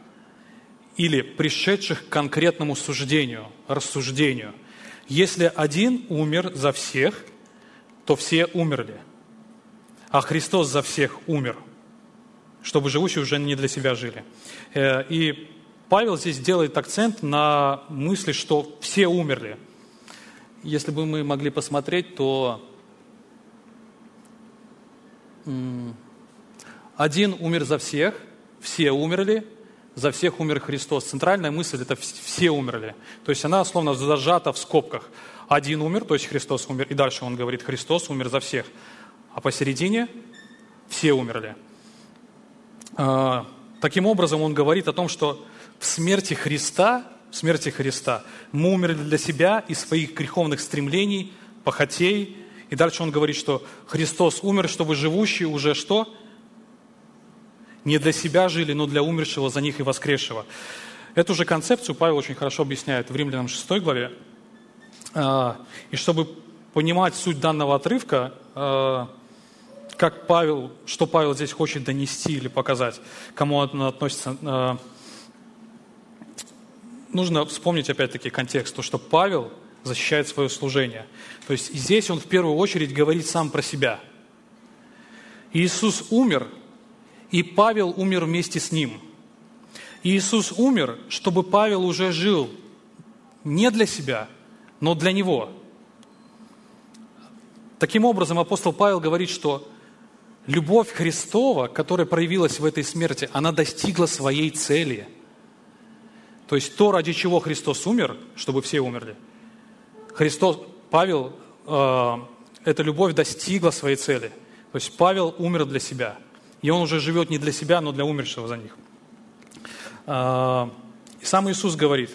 или пришедших к конкретному суждению, рассуждению. Если один умер за всех, то все умерли, а Христос за всех умер – чтобы живущие уже не для себя жили. Э, и Павел здесь делает акцент на мысли, что все умерли. если бы мы могли посмотреть, то один умер за всех, все умерли, за всех умер Христос. Центральная мысль – это все умерли. То есть она словно зажата в скобках. Один умер, то есть Христос умер, и дальше он говорит, Христос умер за всех. А посередине все умерли. А, таким образом, он говорит о том, что в смерти Христа, в смерти Христа мы умерли для себя и своих греховных стремлений, похотей. И дальше он говорит, что Христос умер, чтобы живущие уже что? Не для себя жили, но для умершего за них и воскресшего. Эту же концепцию Павел очень хорошо объясняет в Римлянам 6 главе. А, и чтобы понимать суть данного отрывка, а, как Павел, что Павел здесь хочет донести или показать, кому он относится, а, нужно вспомнить опять-таки контекст, то, что Павел защищает свое служение. То есть здесь он в первую очередь говорит сам про себя. Иисус умер, и Павел умер вместе с ним. Иисус умер, чтобы Павел уже жил не для себя, но для него. Таким образом, апостол Павел говорит, что любовь Христова, которая проявилась в этой смерти, она достигла своей цели. То есть то, ради чего Христос умер, чтобы все умерли. Христос, Павел, э, эта любовь достигла своей цели. То есть Павел умер для себя – и он уже живет не для себя, но для умершего за них. А, и сам Иисус говорит,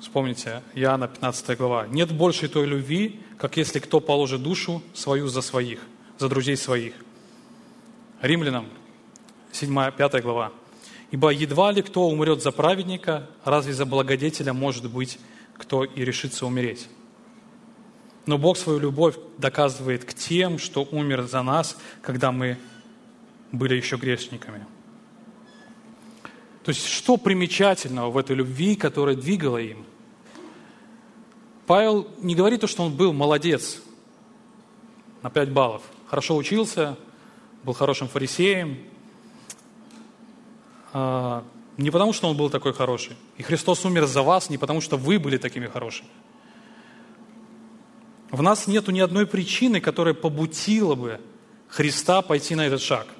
вспомните, Иоанна 15 глава, «Нет большей той любви, как если кто положит душу свою за своих, за друзей своих». Римлянам 7, 5 глава. «Ибо едва ли кто умрет за праведника, разве за благодетеля может быть кто и решится умереть?» Но Бог свою любовь доказывает к тем, что умер за нас, когда мы были еще грешниками. То есть, что примечательного в этой любви, которая двигала им? Павел не говорит то, что он был молодец на 5 баллов. Хорошо учился, был хорошим фарисеем. А, не потому, что он был такой хороший. И Христос умер за вас не потому, что вы были такими хорошими. В нас нет ни одной причины, которая побудила бы Христа пойти на этот шаг –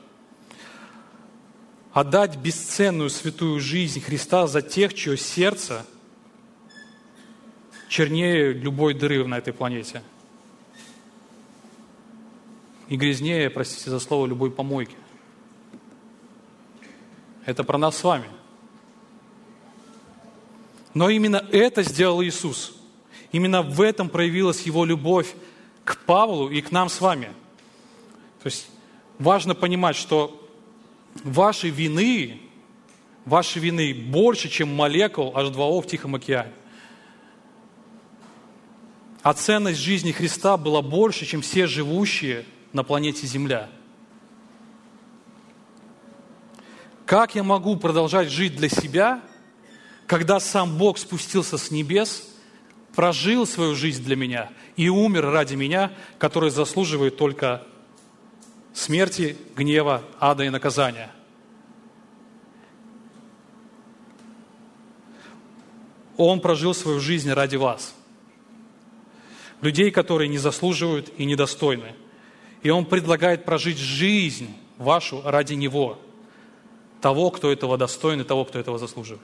отдать бесценную святую жизнь Христа за тех, чье сердце чернее любой дыры на этой планете. И грязнее, простите за слово, любой помойки. Это про нас с вами. Но именно это сделал Иисус. Именно в этом проявилась Его любовь к Павлу и к нам с вами. То есть важно понимать, что вашей вины, вашей вины больше, чем молекул H2O в Тихом океане. А ценность жизни Христа была больше, чем все живущие на планете Земля. Как я могу продолжать жить для себя, когда сам Бог спустился с небес, прожил свою жизнь для меня и умер ради меня, который заслуживает только смерти, гнева, ада и наказания. Он прожил свою жизнь ради вас. Людей, которые не заслуживают и недостойны. И Он предлагает прожить жизнь вашу ради Него. Того, кто этого достоин и того, кто этого заслуживает.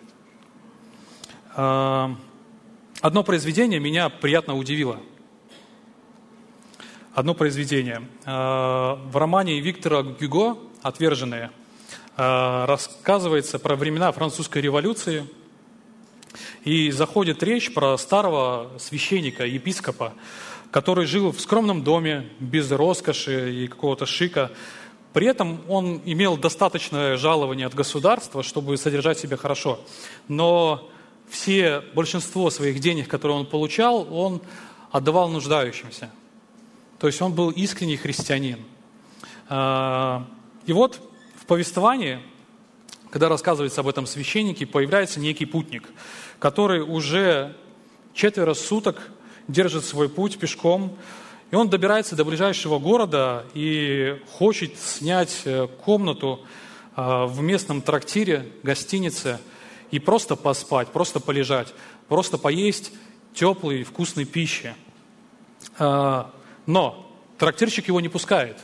А, одно произведение меня приятно удивило – одно произведение. Э, в романе Виктора Гюго «Отверженные» э, рассказывается про времена французской революции. И заходит речь про старого священника, епископа, который жил в скромном доме, без роскоши и какого-то шика. При этом он имел достаточное жалование от государства, чтобы содержать себя хорошо. Но все, большинство своих денег, которые он получал, он отдавал нуждающимся – то есть он был искренний христианин. А, и вот в повествовании, когда рассказывается об этом священнике, появляется некий путник, который уже четверо суток держит свой путь пешком, и он добирается до ближайшего города и хочет снять э, комнату а, в местном трактире, гостинице, и просто поспать, просто полежать, просто поесть теплой, вкусной пищи. А, но трактирщик его не пускает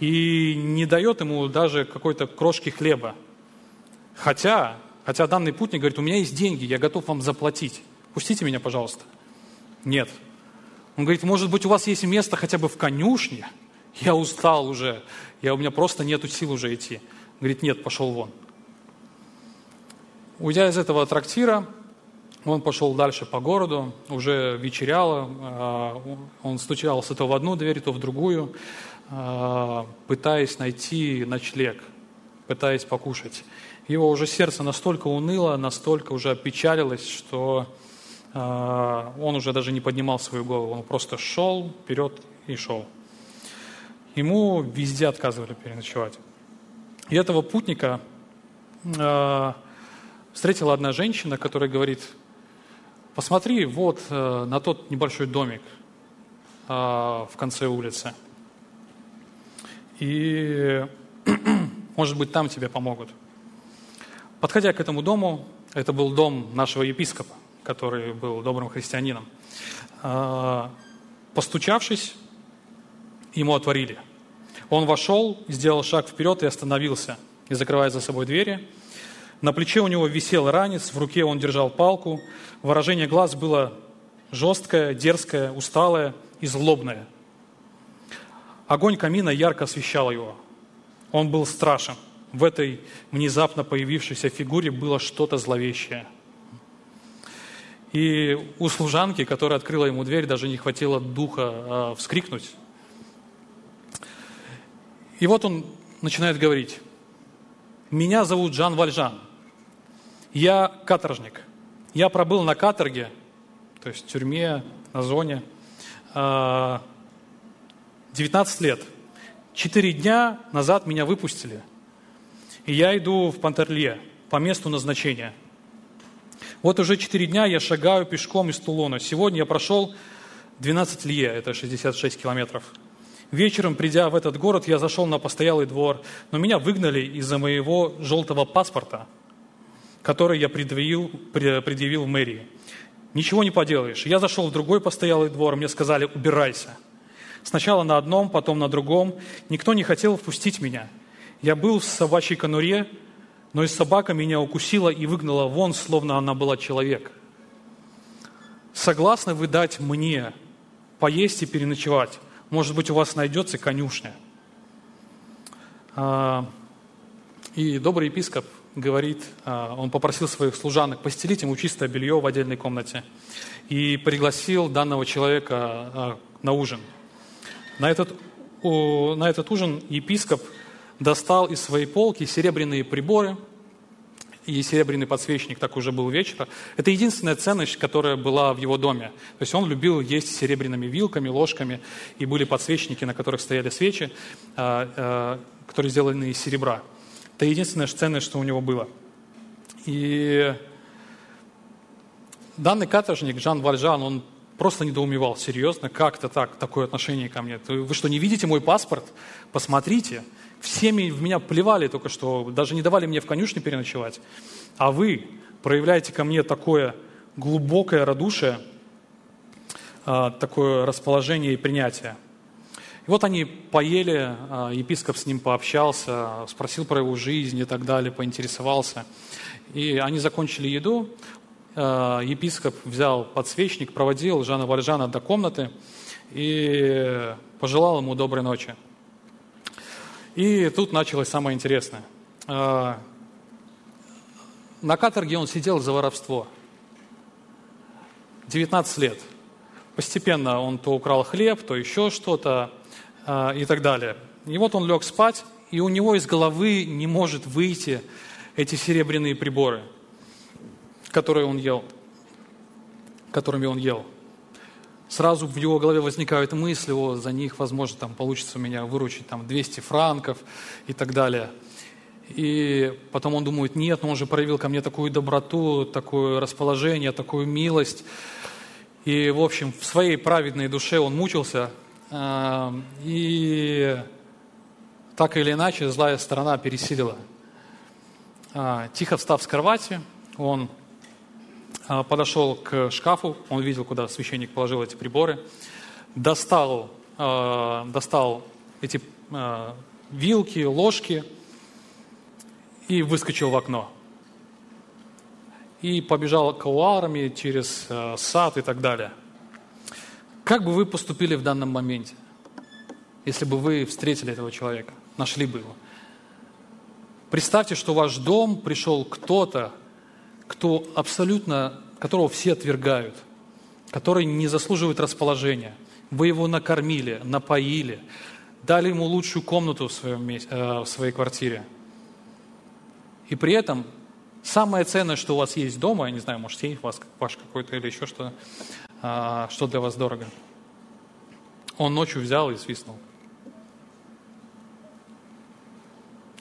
и не дает ему даже какой-то крошки хлеба. Хотя, хотя данный путник говорит, у меня есть деньги, я готов вам заплатить. Пустите меня, пожалуйста. Нет. Он говорит, может быть, у вас есть место хотя бы в конюшне? Я устал уже, я, у меня просто нету сил уже идти. Говорит, нет, пошел вон. Уйдя из этого трактира, он пошел дальше по городу, уже вечеряло, а, он стучался то в одну дверь, то в другую, а, пытаясь найти ночлег, пытаясь покушать. Его уже сердце настолько уныло, настолько уже опечалилось, что он уже даже не поднимал свою голову, он просто шел вперед и шел. Ему везде отказывали переночевать. И этого путника встретила одна женщина, которая говорит, Посмотри вот э, на тот небольшой домик э, в конце улицы. И, <clears throat> может быть, там тебе помогут. Подходя к этому дому, это был дом нашего епископа, который был добрым христианином. Э, постучавшись, ему отворили. Он вошел, сделал шаг вперед и остановился, и закрывая за собой двери – на плече у него висел ранец, в руке он держал палку. Выражение глаз было жесткое, дерзкое, усталое и злобное. Огонь камина ярко освещал его. Он был страшен. В этой внезапно появившейся фигуре было что-то зловещее. И у служанки, которая открыла ему дверь, даже не хватило духа э, вскрикнуть. И вот он начинает говорить. «Меня зовут Жан Вальжан. Я каторжник. Я пробыл на каторге, то есть в тюрьме, на зоне, 19 а, лет. Четыре дня назад меня выпустили. И я иду в Пантерле по месту назначения. Вот уже четыре дня я шагаю пешком из Тулона. Сегодня я прошел 12 лье, это 66 километров. Вечером, придя в этот город, я зашел на постоялый двор, но меня выгнали из-за моего желтого паспорта – который я предъявил, предъявил в мэрии. Ничего не поделаешь. Я зашел в другой постоялый двор, мне сказали, убирайся. Сначала на одном, потом на другом. Никто не хотел впустить меня. Я был в собачьей конуре, но и собака меня укусила и выгнала вон, словно она была человек. Согласны вы дать мне поесть и переночевать? Может быть, у вас найдется конюшня? А, и добрый епископ говорит, а, он попросил своих служанок постелить ему чистое белье в отдельной комнате и пригласил данного человека а, на ужин. На этот, на этот ужин епископ достал из своей полки серебряные приборы и серебряный подсвечник, так уже был вечер. Это единственная ценность, которая была в его доме. То есть он любил есть серебряными вилками, ложками, и были подсвечники, на которых стояли свечи, а, которые сделаны из серебра. Это единственное ценное, что у него было. И данный каторжник, Жан Вальжан, он просто недоумевал, серьезно, как-то так, такое отношение ко мне. Вы что, не видите мой паспорт? Посмотрите. Всеми в меня плевали только что, даже не давали мне в конюшне переночевать. А вы проявляете ко мне такое глубокое радушие, а, такое расположение и принятие. И вот они поели, а, епископ с ним пообщался, спросил про его жизнь и так далее, поинтересовался. И они закончили еду, а, епископ взял подсвечник, проводил Жана Вальжана до комнаты и пожелал ему доброй ночи. И тут началось самое интересное. А, на каторге он сидел за воровство. 19 лет. Постепенно он то украл хлеб, то еще что-то. А, и так далее. И вот он лег спать, и у него из головы не может выйти эти серебряные приборы, которые он ел, которыми он ел. Сразу в его голове возникают мысли, о, за них, возможно, там получится у меня выручить там 200 франков и так далее. И потом он думает, нет, но он же проявил ко мне такую доброту, такое расположение, такую милость. И, в общем, в своей праведной душе он мучился, и так или иначе злая сторона пересилила. А, тихо встав с кровати, он а, подошел к шкафу, он видел, куда священник положил эти приборы, достал, а, достал эти а, вилки, ложки и выскочил в окно. И побежал кауарами через сад и так далее. Как бы вы поступили в данном моменте, если бы вы встретили этого человека, нашли бы его? Представьте, что в ваш дом пришел кто-то, кто абсолютно, которого все отвергают, который не заслуживает расположения. Вы его накормили, напоили, дали ему лучшую комнату в, своем, э, в своей квартире. И при этом самое ценное, что у вас есть дома, я не знаю, может, сейф ваш, ваш какой-то или еще что, а, что для вас дорого, он ночью взял и свистнул.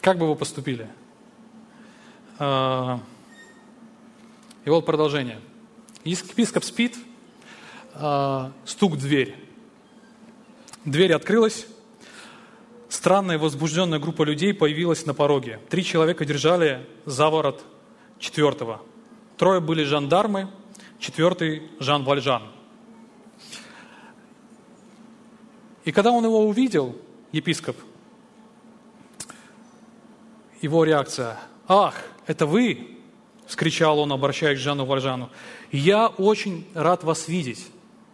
Как бы вы поступили? А, и вот продолжение. Епископ спит, а, стук в дверь. Дверь открылась, странная возбужденная группа людей появилась на пороге. Три человека держали за ворот четвертого. Трое были жандармы, четвертый Жан Вальжан. И когда он его увидел, епископ, его реакция «Ах, это вы!» – вскричал он, обращаясь к Жану Вальжану. «Я очень рад вас видеть».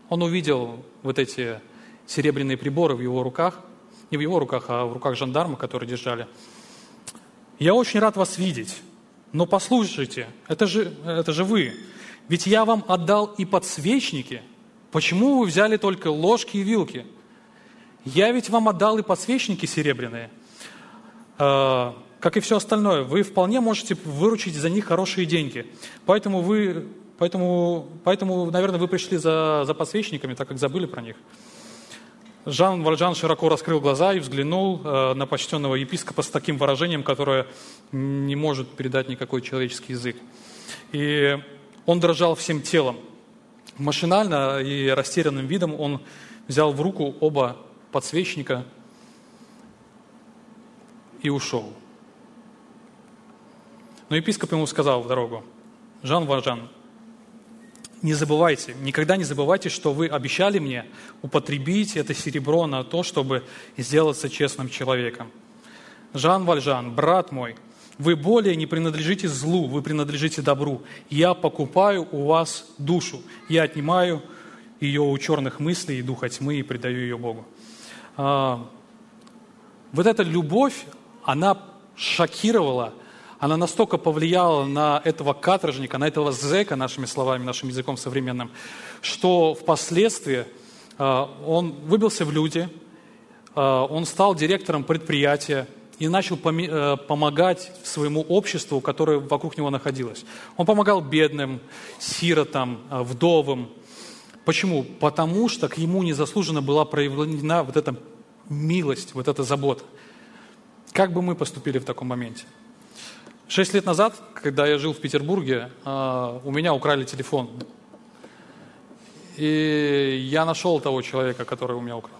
Он увидел вот эти серебряные приборы в его руках, не в его руках, а в руках жандарма, которые держали. «Я очень рад вас видеть, но послушайте, это же, это же вы, ведь я вам отдал и подсвечники. Почему вы взяли только ложки и вилки? Я ведь вам отдал и подсвечники серебряные. Как и все остальное, вы вполне можете выручить за них хорошие деньги. Поэтому вы, поэтому, поэтому наверное, вы пришли за, за подсвечниками, так как забыли про них. Жан Вальжан широко раскрыл глаза и взглянул э, на почтенного епископа с таким выражением, которое не может передать никакой человеческий язык. И он дрожал всем телом. Машинально и растерянным видом он взял в руку оба подсвечника и ушел. Но епископ ему сказал в дорогу, Жан Варжан, не забывайте, никогда не забывайте, что вы обещали мне употребить это серебро на то, чтобы сделаться честным человеком. Жан Вальжан, брат мой, вы более не принадлежите злу, вы принадлежите добру. Я покупаю у вас душу, я отнимаю ее у черных мыслей и духа тьмы и предаю ее Богу. А, вот эта любовь, она шокировала она настолько повлияла на этого каторжника, на этого зэка, нашими словами, нашим языком современным, что впоследствии а, он выбился в люди, а, он стал директором предприятия и начал э, помогать своему обществу, которое вокруг него находилось. Он помогал бедным, сиротам, вдовам. Почему? Потому что к ему незаслуженно была проявлена вот эта милость, вот эта забота. Как бы мы поступили в таком моменте? Шесть лет назад, когда я жил в Петербурге, а, у меня украли телефон. И я нашел того человека, который у меня украл.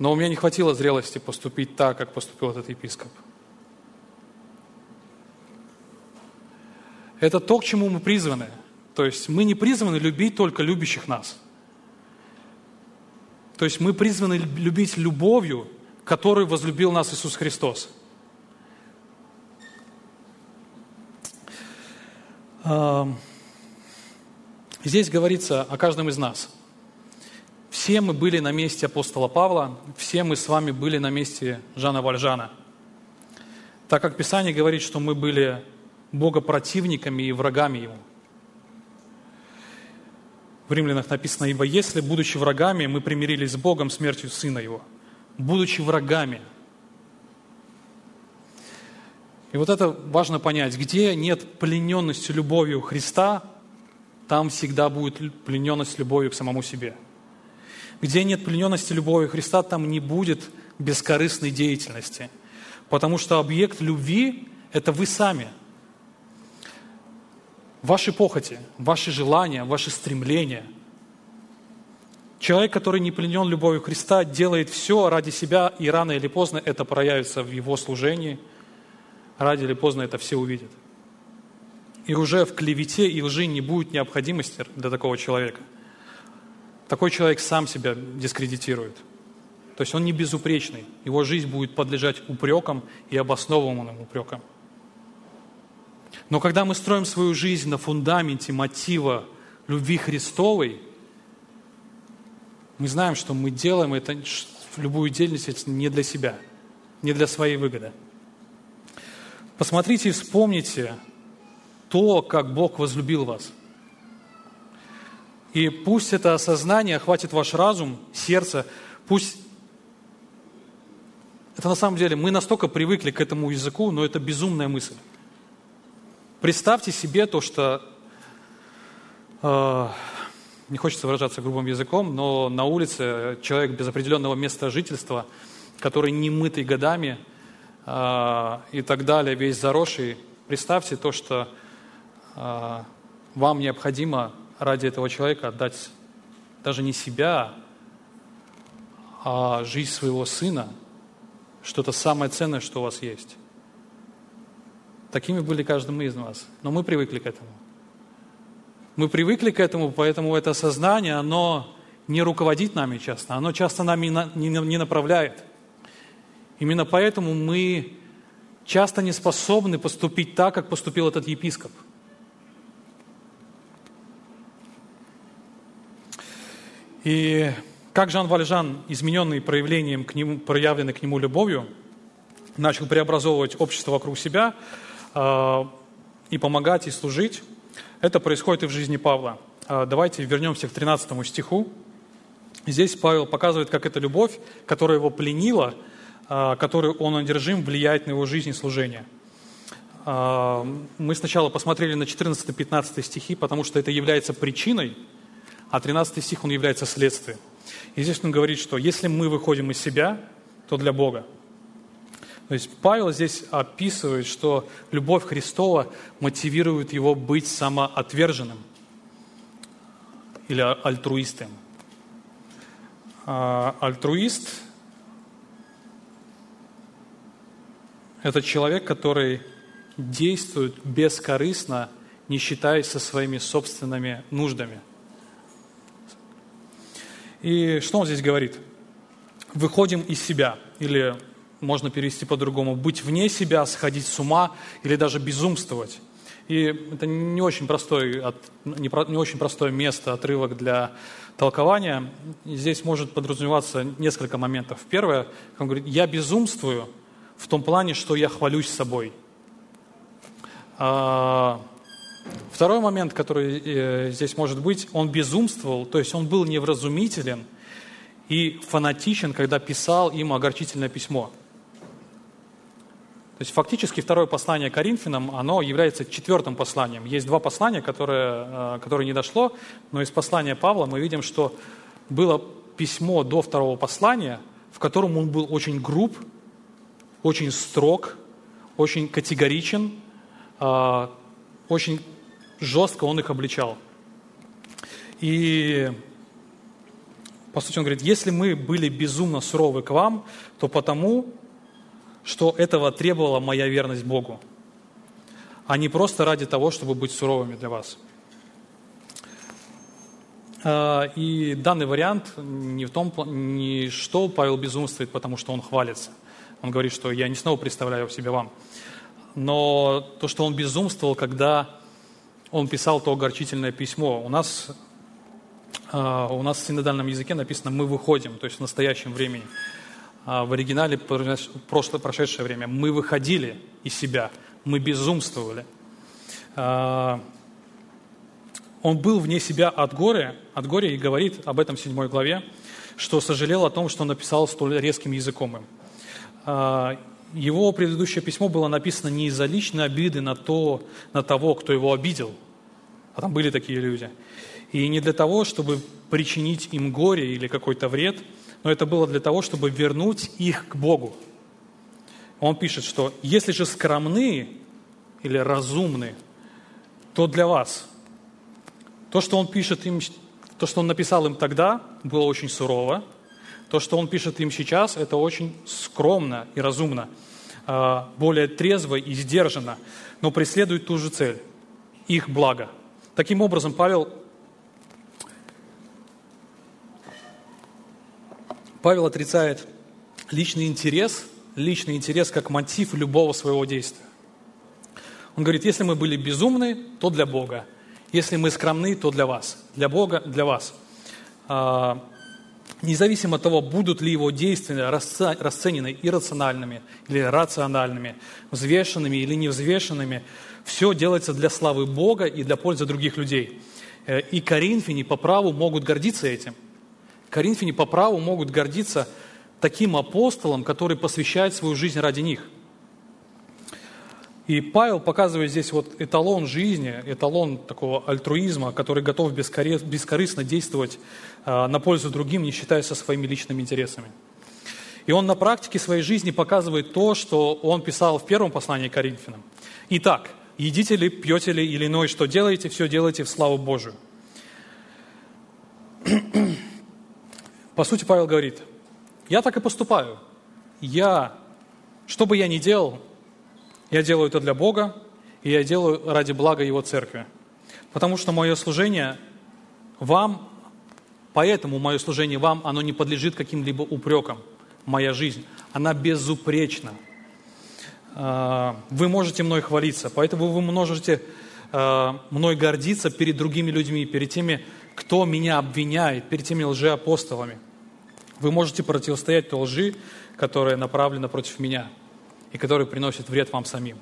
Но у меня не хватило зрелости поступить так, как поступил этот епископ. Это то, к чему мы призваны. То есть мы не призваны любить только любящих нас. То есть мы призваны любить любовью, которой возлюбил нас Иисус Христос. Здесь говорится о каждом из нас. Все мы были на месте апостола Павла, все мы с вами были на месте Жана Вальжана. Так как Писание говорит, что мы были богопротивниками и врагами Ему. В римлянах написано, «Ибо если, будучи врагами, мы примирились с Богом смертью Сына Его». Будучи врагами – и вот это важно понять. Где нет плененности любовью Христа, там всегда будет плененность любовью к самому себе. Где нет плененности любовью Христа, там не будет бескорыстной деятельности. Потому что объект любви – это вы сами. Ваши похоти, ваши желания, ваши стремления. Человек, который не пленен любовью Христа, делает все ради себя, и рано или поздно это проявится в его служении – Ради или поздно это все увидят. И уже в клевете и лжи не будет необходимости для такого человека. Такой человек сам себя дискредитирует. То есть он не безупречный. Его жизнь будет подлежать упрекам и обоснованным упрекам. Но когда мы строим свою жизнь на фундаменте мотива любви Христовой, мы знаем, что мы делаем это, любую деятельность не для себя, не для своей выгоды. Посмотрите и вспомните то, как Бог возлюбил вас. И пусть это осознание охватит ваш разум, сердце, пусть это на самом деле, мы настолько привыкли к этому языку, но это безумная мысль. Представьте себе то, что, э, не хочется выражаться грубым языком, но на улице человек без определенного места жительства, который не мытый годами и так далее, весь заросший, представьте то, что э, вам необходимо ради этого человека отдать даже не себя, а жизнь своего сына, что-то самое ценное, что у вас есть. Такими были каждый из нас. Но мы привыкли к этому. Мы привыкли к этому, поэтому это сознание, оно не руководит нами часто, оно часто нами не направляет. Именно поэтому мы часто не способны поступить так, как поступил этот епископ – И как Жан Вальжан, измененный проявлением к нему, проявленной к нему любовью, начал преобразовывать общество вокруг себя э, и помогать, и служить, это происходит и в жизни Павла. Э, давайте вернемся к 13 стиху. Здесь Павел показывает, как эта любовь, которая его пленила, э, которой он одержим, влияет на его жизнь и служение. Э, мы сначала посмотрели на 14-15 стихи, потому что это является причиной, а 13 стих, он является следствием. И здесь он говорит, что если мы выходим из себя, то для Бога. То есть Павел здесь описывает, что любовь Христова мотивирует его быть самоотверженным или альтруистом. А альтруист – это человек, который действует бескорыстно, не считаясь со своими собственными нуждами – и что он здесь говорит? Выходим из себя, или можно перевести по-другому, быть вне себя, сходить с ума или даже безумствовать. И это не очень, простой, не, очень простое место, отрывок для толкования. здесь может подразумеваться несколько моментов. Первое, он говорит, я безумствую в том плане, что я хвалюсь собой. А, Второй момент, который э, здесь может быть, он безумствовал, то есть он был невразумителен и фанатичен, когда писал им огорчительное письмо. То есть фактически второе послание Коринфянам, оно является четвертым посланием. Есть два послания, которые, э, которые не дошло, но из послания Павла мы видим, что было письмо до второго послания, в котором он был очень груб, очень строг, очень категоричен, э, очень жестко он их обличал. И, по сути, он говорит, если мы были безумно суровы к вам, то потому, что этого требовала моя верность Богу, а не просто ради того, чтобы быть суровыми для вас. А, и данный вариант не в том, не что Павел безумствует, потому что он хвалится. Он говорит, что я не снова представляю в себе вам. Но то, что он безумствовал, когда он писал то огорчительное письмо. У нас, а, у нас в синодальном языке написано «мы выходим», то есть в настоящем времени. А в оригинале прошлое, прошедшее время «мы выходили из себя», «мы безумствовали». А, он был вне себя от горя, от горя и говорит об этом в седьмой главе, что сожалел о том, что написал столь резким языком им. Его предыдущее письмо было написано не из-за личной обиды на, то, на того, кто его обидел, а там были такие люди, и не для того, чтобы причинить им горе или какой-то вред, но это было для того, чтобы вернуть их к Богу. Он пишет, что если же скромны или разумны, то для вас. То, что он пишет им, то, что он написал им тогда, было очень сурово, то, что он пишет им сейчас, это очень скромно и разумно, а, более трезво и сдержанно, но преследует ту же цель. их благо. Таким образом, Павел, Павел отрицает личный интерес, личный интерес как мотив любого своего действия. Он говорит, если мы были безумны, то для Бога. Если мы скромны, то для вас. Для Бога, для вас. Независимо от того, будут ли его действия расценены иррациональными или рациональными, взвешенными или невзвешенными, все делается для славы Бога и для пользы других людей. Э, и коринфяне по праву могут гордиться этим. Коринфяне по праву могут гордиться таким апостолом, который посвящает свою жизнь ради них – и Павел показывает здесь вот эталон жизни, эталон такого альтруизма, который готов бескорыстно действовать а, на пользу другим, не считаясь со своими личными интересами. И он на практике своей жизни показывает то, что он писал в первом послании к Коринфянам. Итак, едите ли, пьете ли или иное, что делаете, все делайте в славу Божию. <clears throat> По сути, Павел говорит, я так и поступаю. Я, что бы я ни делал, я делаю это для Бога, и я делаю ради блага Его церкви. Потому что мое служение вам, поэтому мое служение вам, оно не подлежит каким-либо упрекам. Моя жизнь, она безупречна. А, вы можете мной хвалиться, поэтому вы можете а, мной гордиться перед другими людьми, перед теми, кто меня обвиняет, перед теми лжеапостолами. Вы можете противостоять той лжи, которая направлена против меня – и который приносит вред вам самим.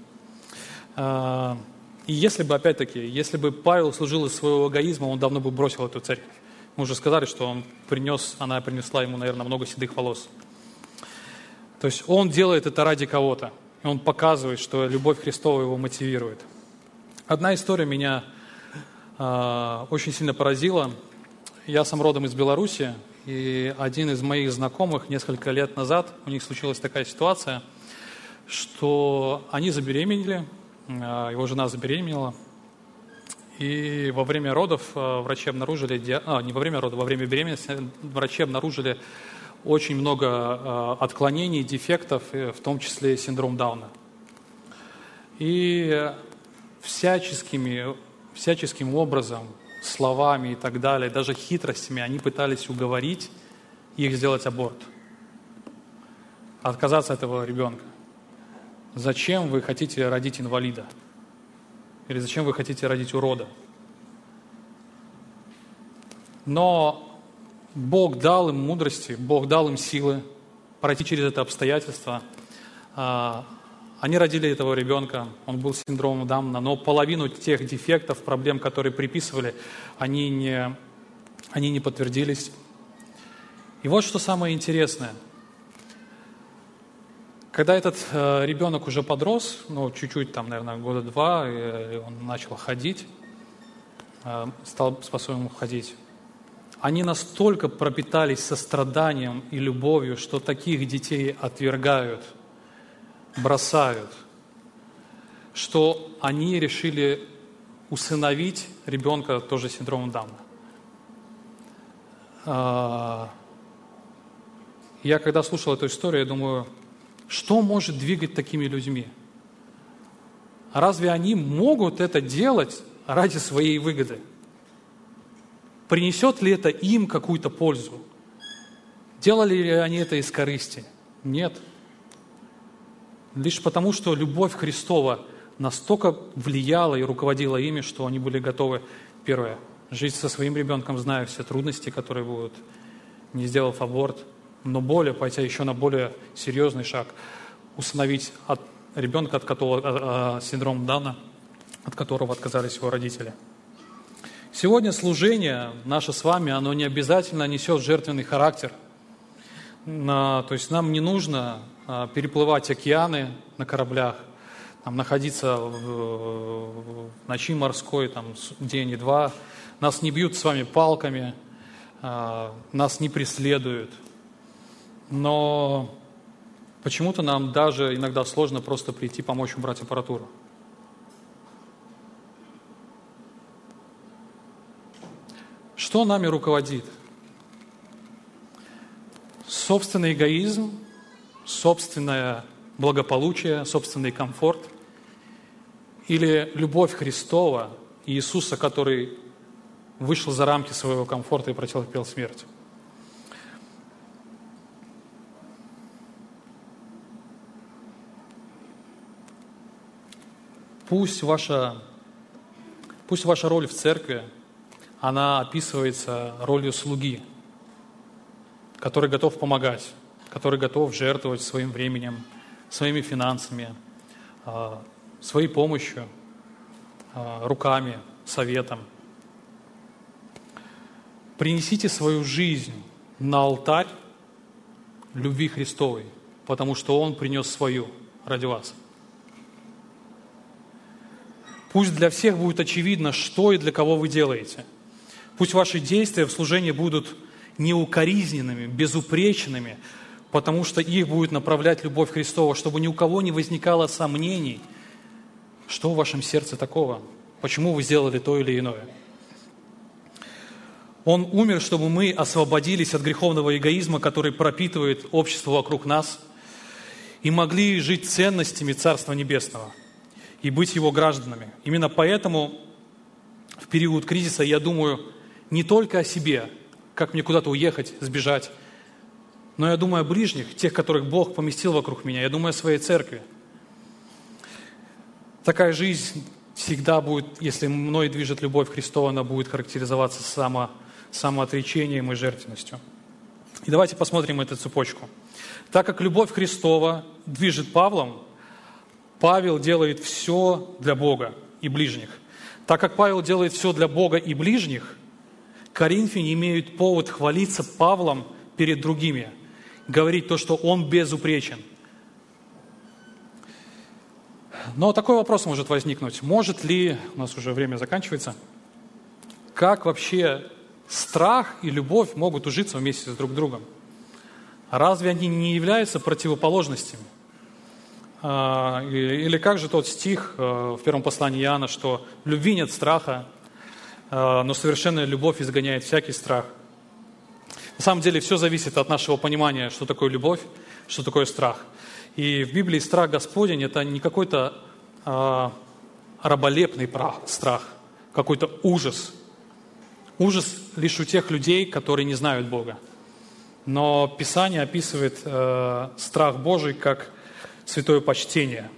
А, и если бы, опять-таки, если бы Павел служил из своего эгоизма, он давно бы бросил эту церковь. Мы уже сказали, что он принес, она принесла ему, наверное, много седых волос. То есть он делает это ради кого-то. И он показывает, что любовь Христова его мотивирует. Одна история меня э, очень сильно поразила. Я сам родом из Беларуси, и один из моих знакомых несколько лет назад, у них случилась такая ситуация – что они забеременели, а, его жена забеременела, и во время родов а, врачи обнаружили, а, не во время родов, во время беременности врачи обнаружили очень много отклонений, дефектов, в том числе синдром Дауна. И всяческими, всяческим образом, словами и так далее, даже хитростями они пытались уговорить их сделать аборт, отказаться от этого ребенка. Зачем вы хотите родить инвалида? Или зачем вы хотите родить урода? Но Бог дал им мудрости, Бог дал им силы пройти через это обстоятельство. А, они родили этого ребенка, он был синдромом Дамна, но половину тех дефектов, проблем, которые приписывали, они не, они не подтвердились. И вот что самое интересное – когда этот э, ребенок уже подрос, ну, чуть-чуть, там, наверное, года два, и он начал ходить, э, стал способен ходить, они настолько пропитались состраданием и любовью, что таких детей отвергают, бросают, что они решили усыновить ребенка тоже с синдромом Дауна. Э, я когда слушал эту историю, я думаю, что может двигать такими людьми? Разве они могут это делать ради своей выгоды? Принесет ли это им какую-то пользу? Делали ли они это из корысти? Нет. Лишь потому, что любовь Христова настолько влияла и руководила ими, что они были готовы, первое, жить со своим ребенком, зная все трудности, которые будут, не сделав аборт – но более, пойти еще на более серьезный шаг, установить от ребенка, от которого а, а, синдром Дана, от которого отказались его родители. Сегодня служение наше с вами, оно не обязательно несет жертвенный характер. То есть нам не нужно а, переплывать океаны на кораблях, там, находиться в ночи морской, там, день и два. Нас не бьют с вами палками, нас не преследуют – но почему-то нам даже иногда сложно просто прийти помочь убрать аппаратуру. Что нами руководит? Собственный эгоизм, собственное благополучие, собственный комфорт или любовь Христова, Иисуса, который вышел за рамки своего комфорта и претерпел смерть. Пусть ваша, пусть ваша роль в церкви, она описывается ролью слуги, который готов помогать, который готов жертвовать своим временем, своими финансами, а, своей помощью, а, руками, советом. Принесите свою жизнь на алтарь любви Христовой, потому что Он принес свою ради вас. Пусть для всех будет очевидно, что и для кого вы делаете. Пусть ваши действия в служении будут неукоризненными, безупречными, потому что их будет направлять любовь Христова, чтобы ни у кого не возникало сомнений, что в вашем сердце такого, почему вы сделали то или иное. Он умер, чтобы мы освободились от греховного эгоизма, который пропитывает общество вокруг нас, и могли жить ценностями Царства Небесного – и быть его гражданами. Именно поэтому в период кризиса я думаю не только о себе, как мне куда-то уехать, сбежать, но я думаю о ближних, тех, которых Бог поместил вокруг меня. Я думаю о своей церкви. Такая жизнь всегда будет, если мной движет любовь Христова, она будет характеризоваться само, самоотречением и жертвенностью. И давайте посмотрим эту цепочку. Так как любовь Христова движет Павлом, Павел делает все для Бога и ближних. Так как Павел делает все для Бога и ближних, коринфяне имеют повод хвалиться Павлом перед другими, говорить то, что он безупречен. Но такой вопрос может возникнуть. Может ли, у нас уже время заканчивается, как вообще страх и любовь могут ужиться вместе с друг другом? Разве они не являются противоположностями? А, или как же тот стих э, в первом послании Иоанна, что в любви нет страха, э, но совершенная любовь изгоняет всякий страх. На самом деле все зависит от нашего понимания, что такое любовь, что такое страх. И в Библии страх Господень – это не какой-то а, раболепный страх, какой-то ужас. Ужас лишь у тех людей, которые не знают Бога. Но Писание описывает э, страх Божий как святое почтение.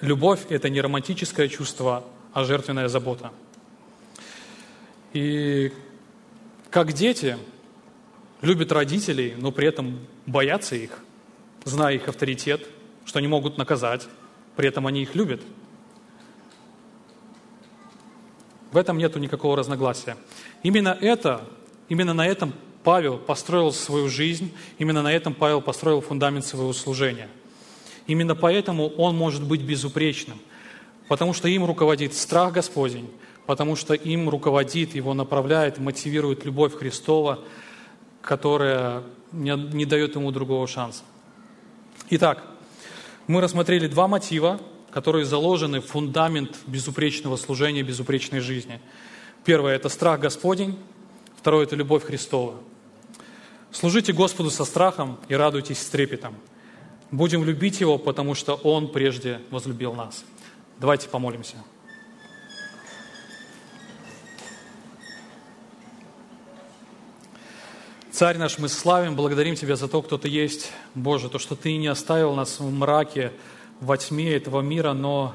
Любовь – это не романтическое чувство, а жертвенная забота. И как дети любят родителей, но при этом боятся их, зная их авторитет, что они могут наказать, при этом они их любят. В этом нету никакого разногласия. Именно это, именно на этом Павел построил свою жизнь, именно на этом Павел построил фундамент своего служения. Именно поэтому он может быть безупречным, потому что им руководит страх Господень, потому что им руководит, его направляет, мотивирует любовь Христова, которая не, не дает ему другого шанса. Итак, мы рассмотрели два мотива, которые заложены в фундамент безупречного служения, безупречной жизни. Первое – это страх Господень, второе – это любовь Христова. Служите Господу со страхом и радуйтесь с трепетом. Будем любить Его, потому что Он прежде возлюбил нас. Давайте помолимся. Царь наш, мы славим, благодарим Тебя за то, кто Ты есть, Боже, то, что Ты не оставил нас в мраке, во тьме этого мира, но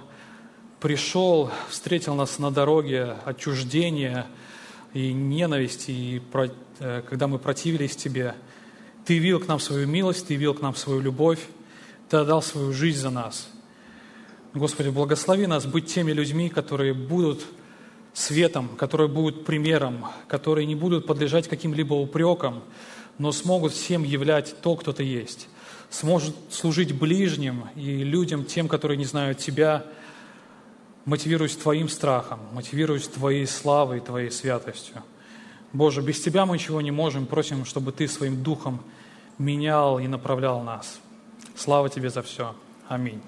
пришел, встретил нас на дороге отчуждения и ненависти, и Э, когда мы противились Тебе. Ты явил к нам свою милость, Ты явил к нам свою любовь, Ты отдал свою жизнь за нас. Господи, благослови нас быть теми людьми, которые будут светом, которые будут примером, которые не будут подлежать каким-либо упрекам, но смогут всем являть то, кто Ты есть. Сможет служить ближним и людям, тем, которые не знают Тебя, мотивируясь Твоим страхом, мотивируясь Твоей славой, Твоей святостью. Боже, без Тебя мы ничего не можем, просим, чтобы Ты своим Духом менял и направлял нас. Слава Тебе за все. Аминь.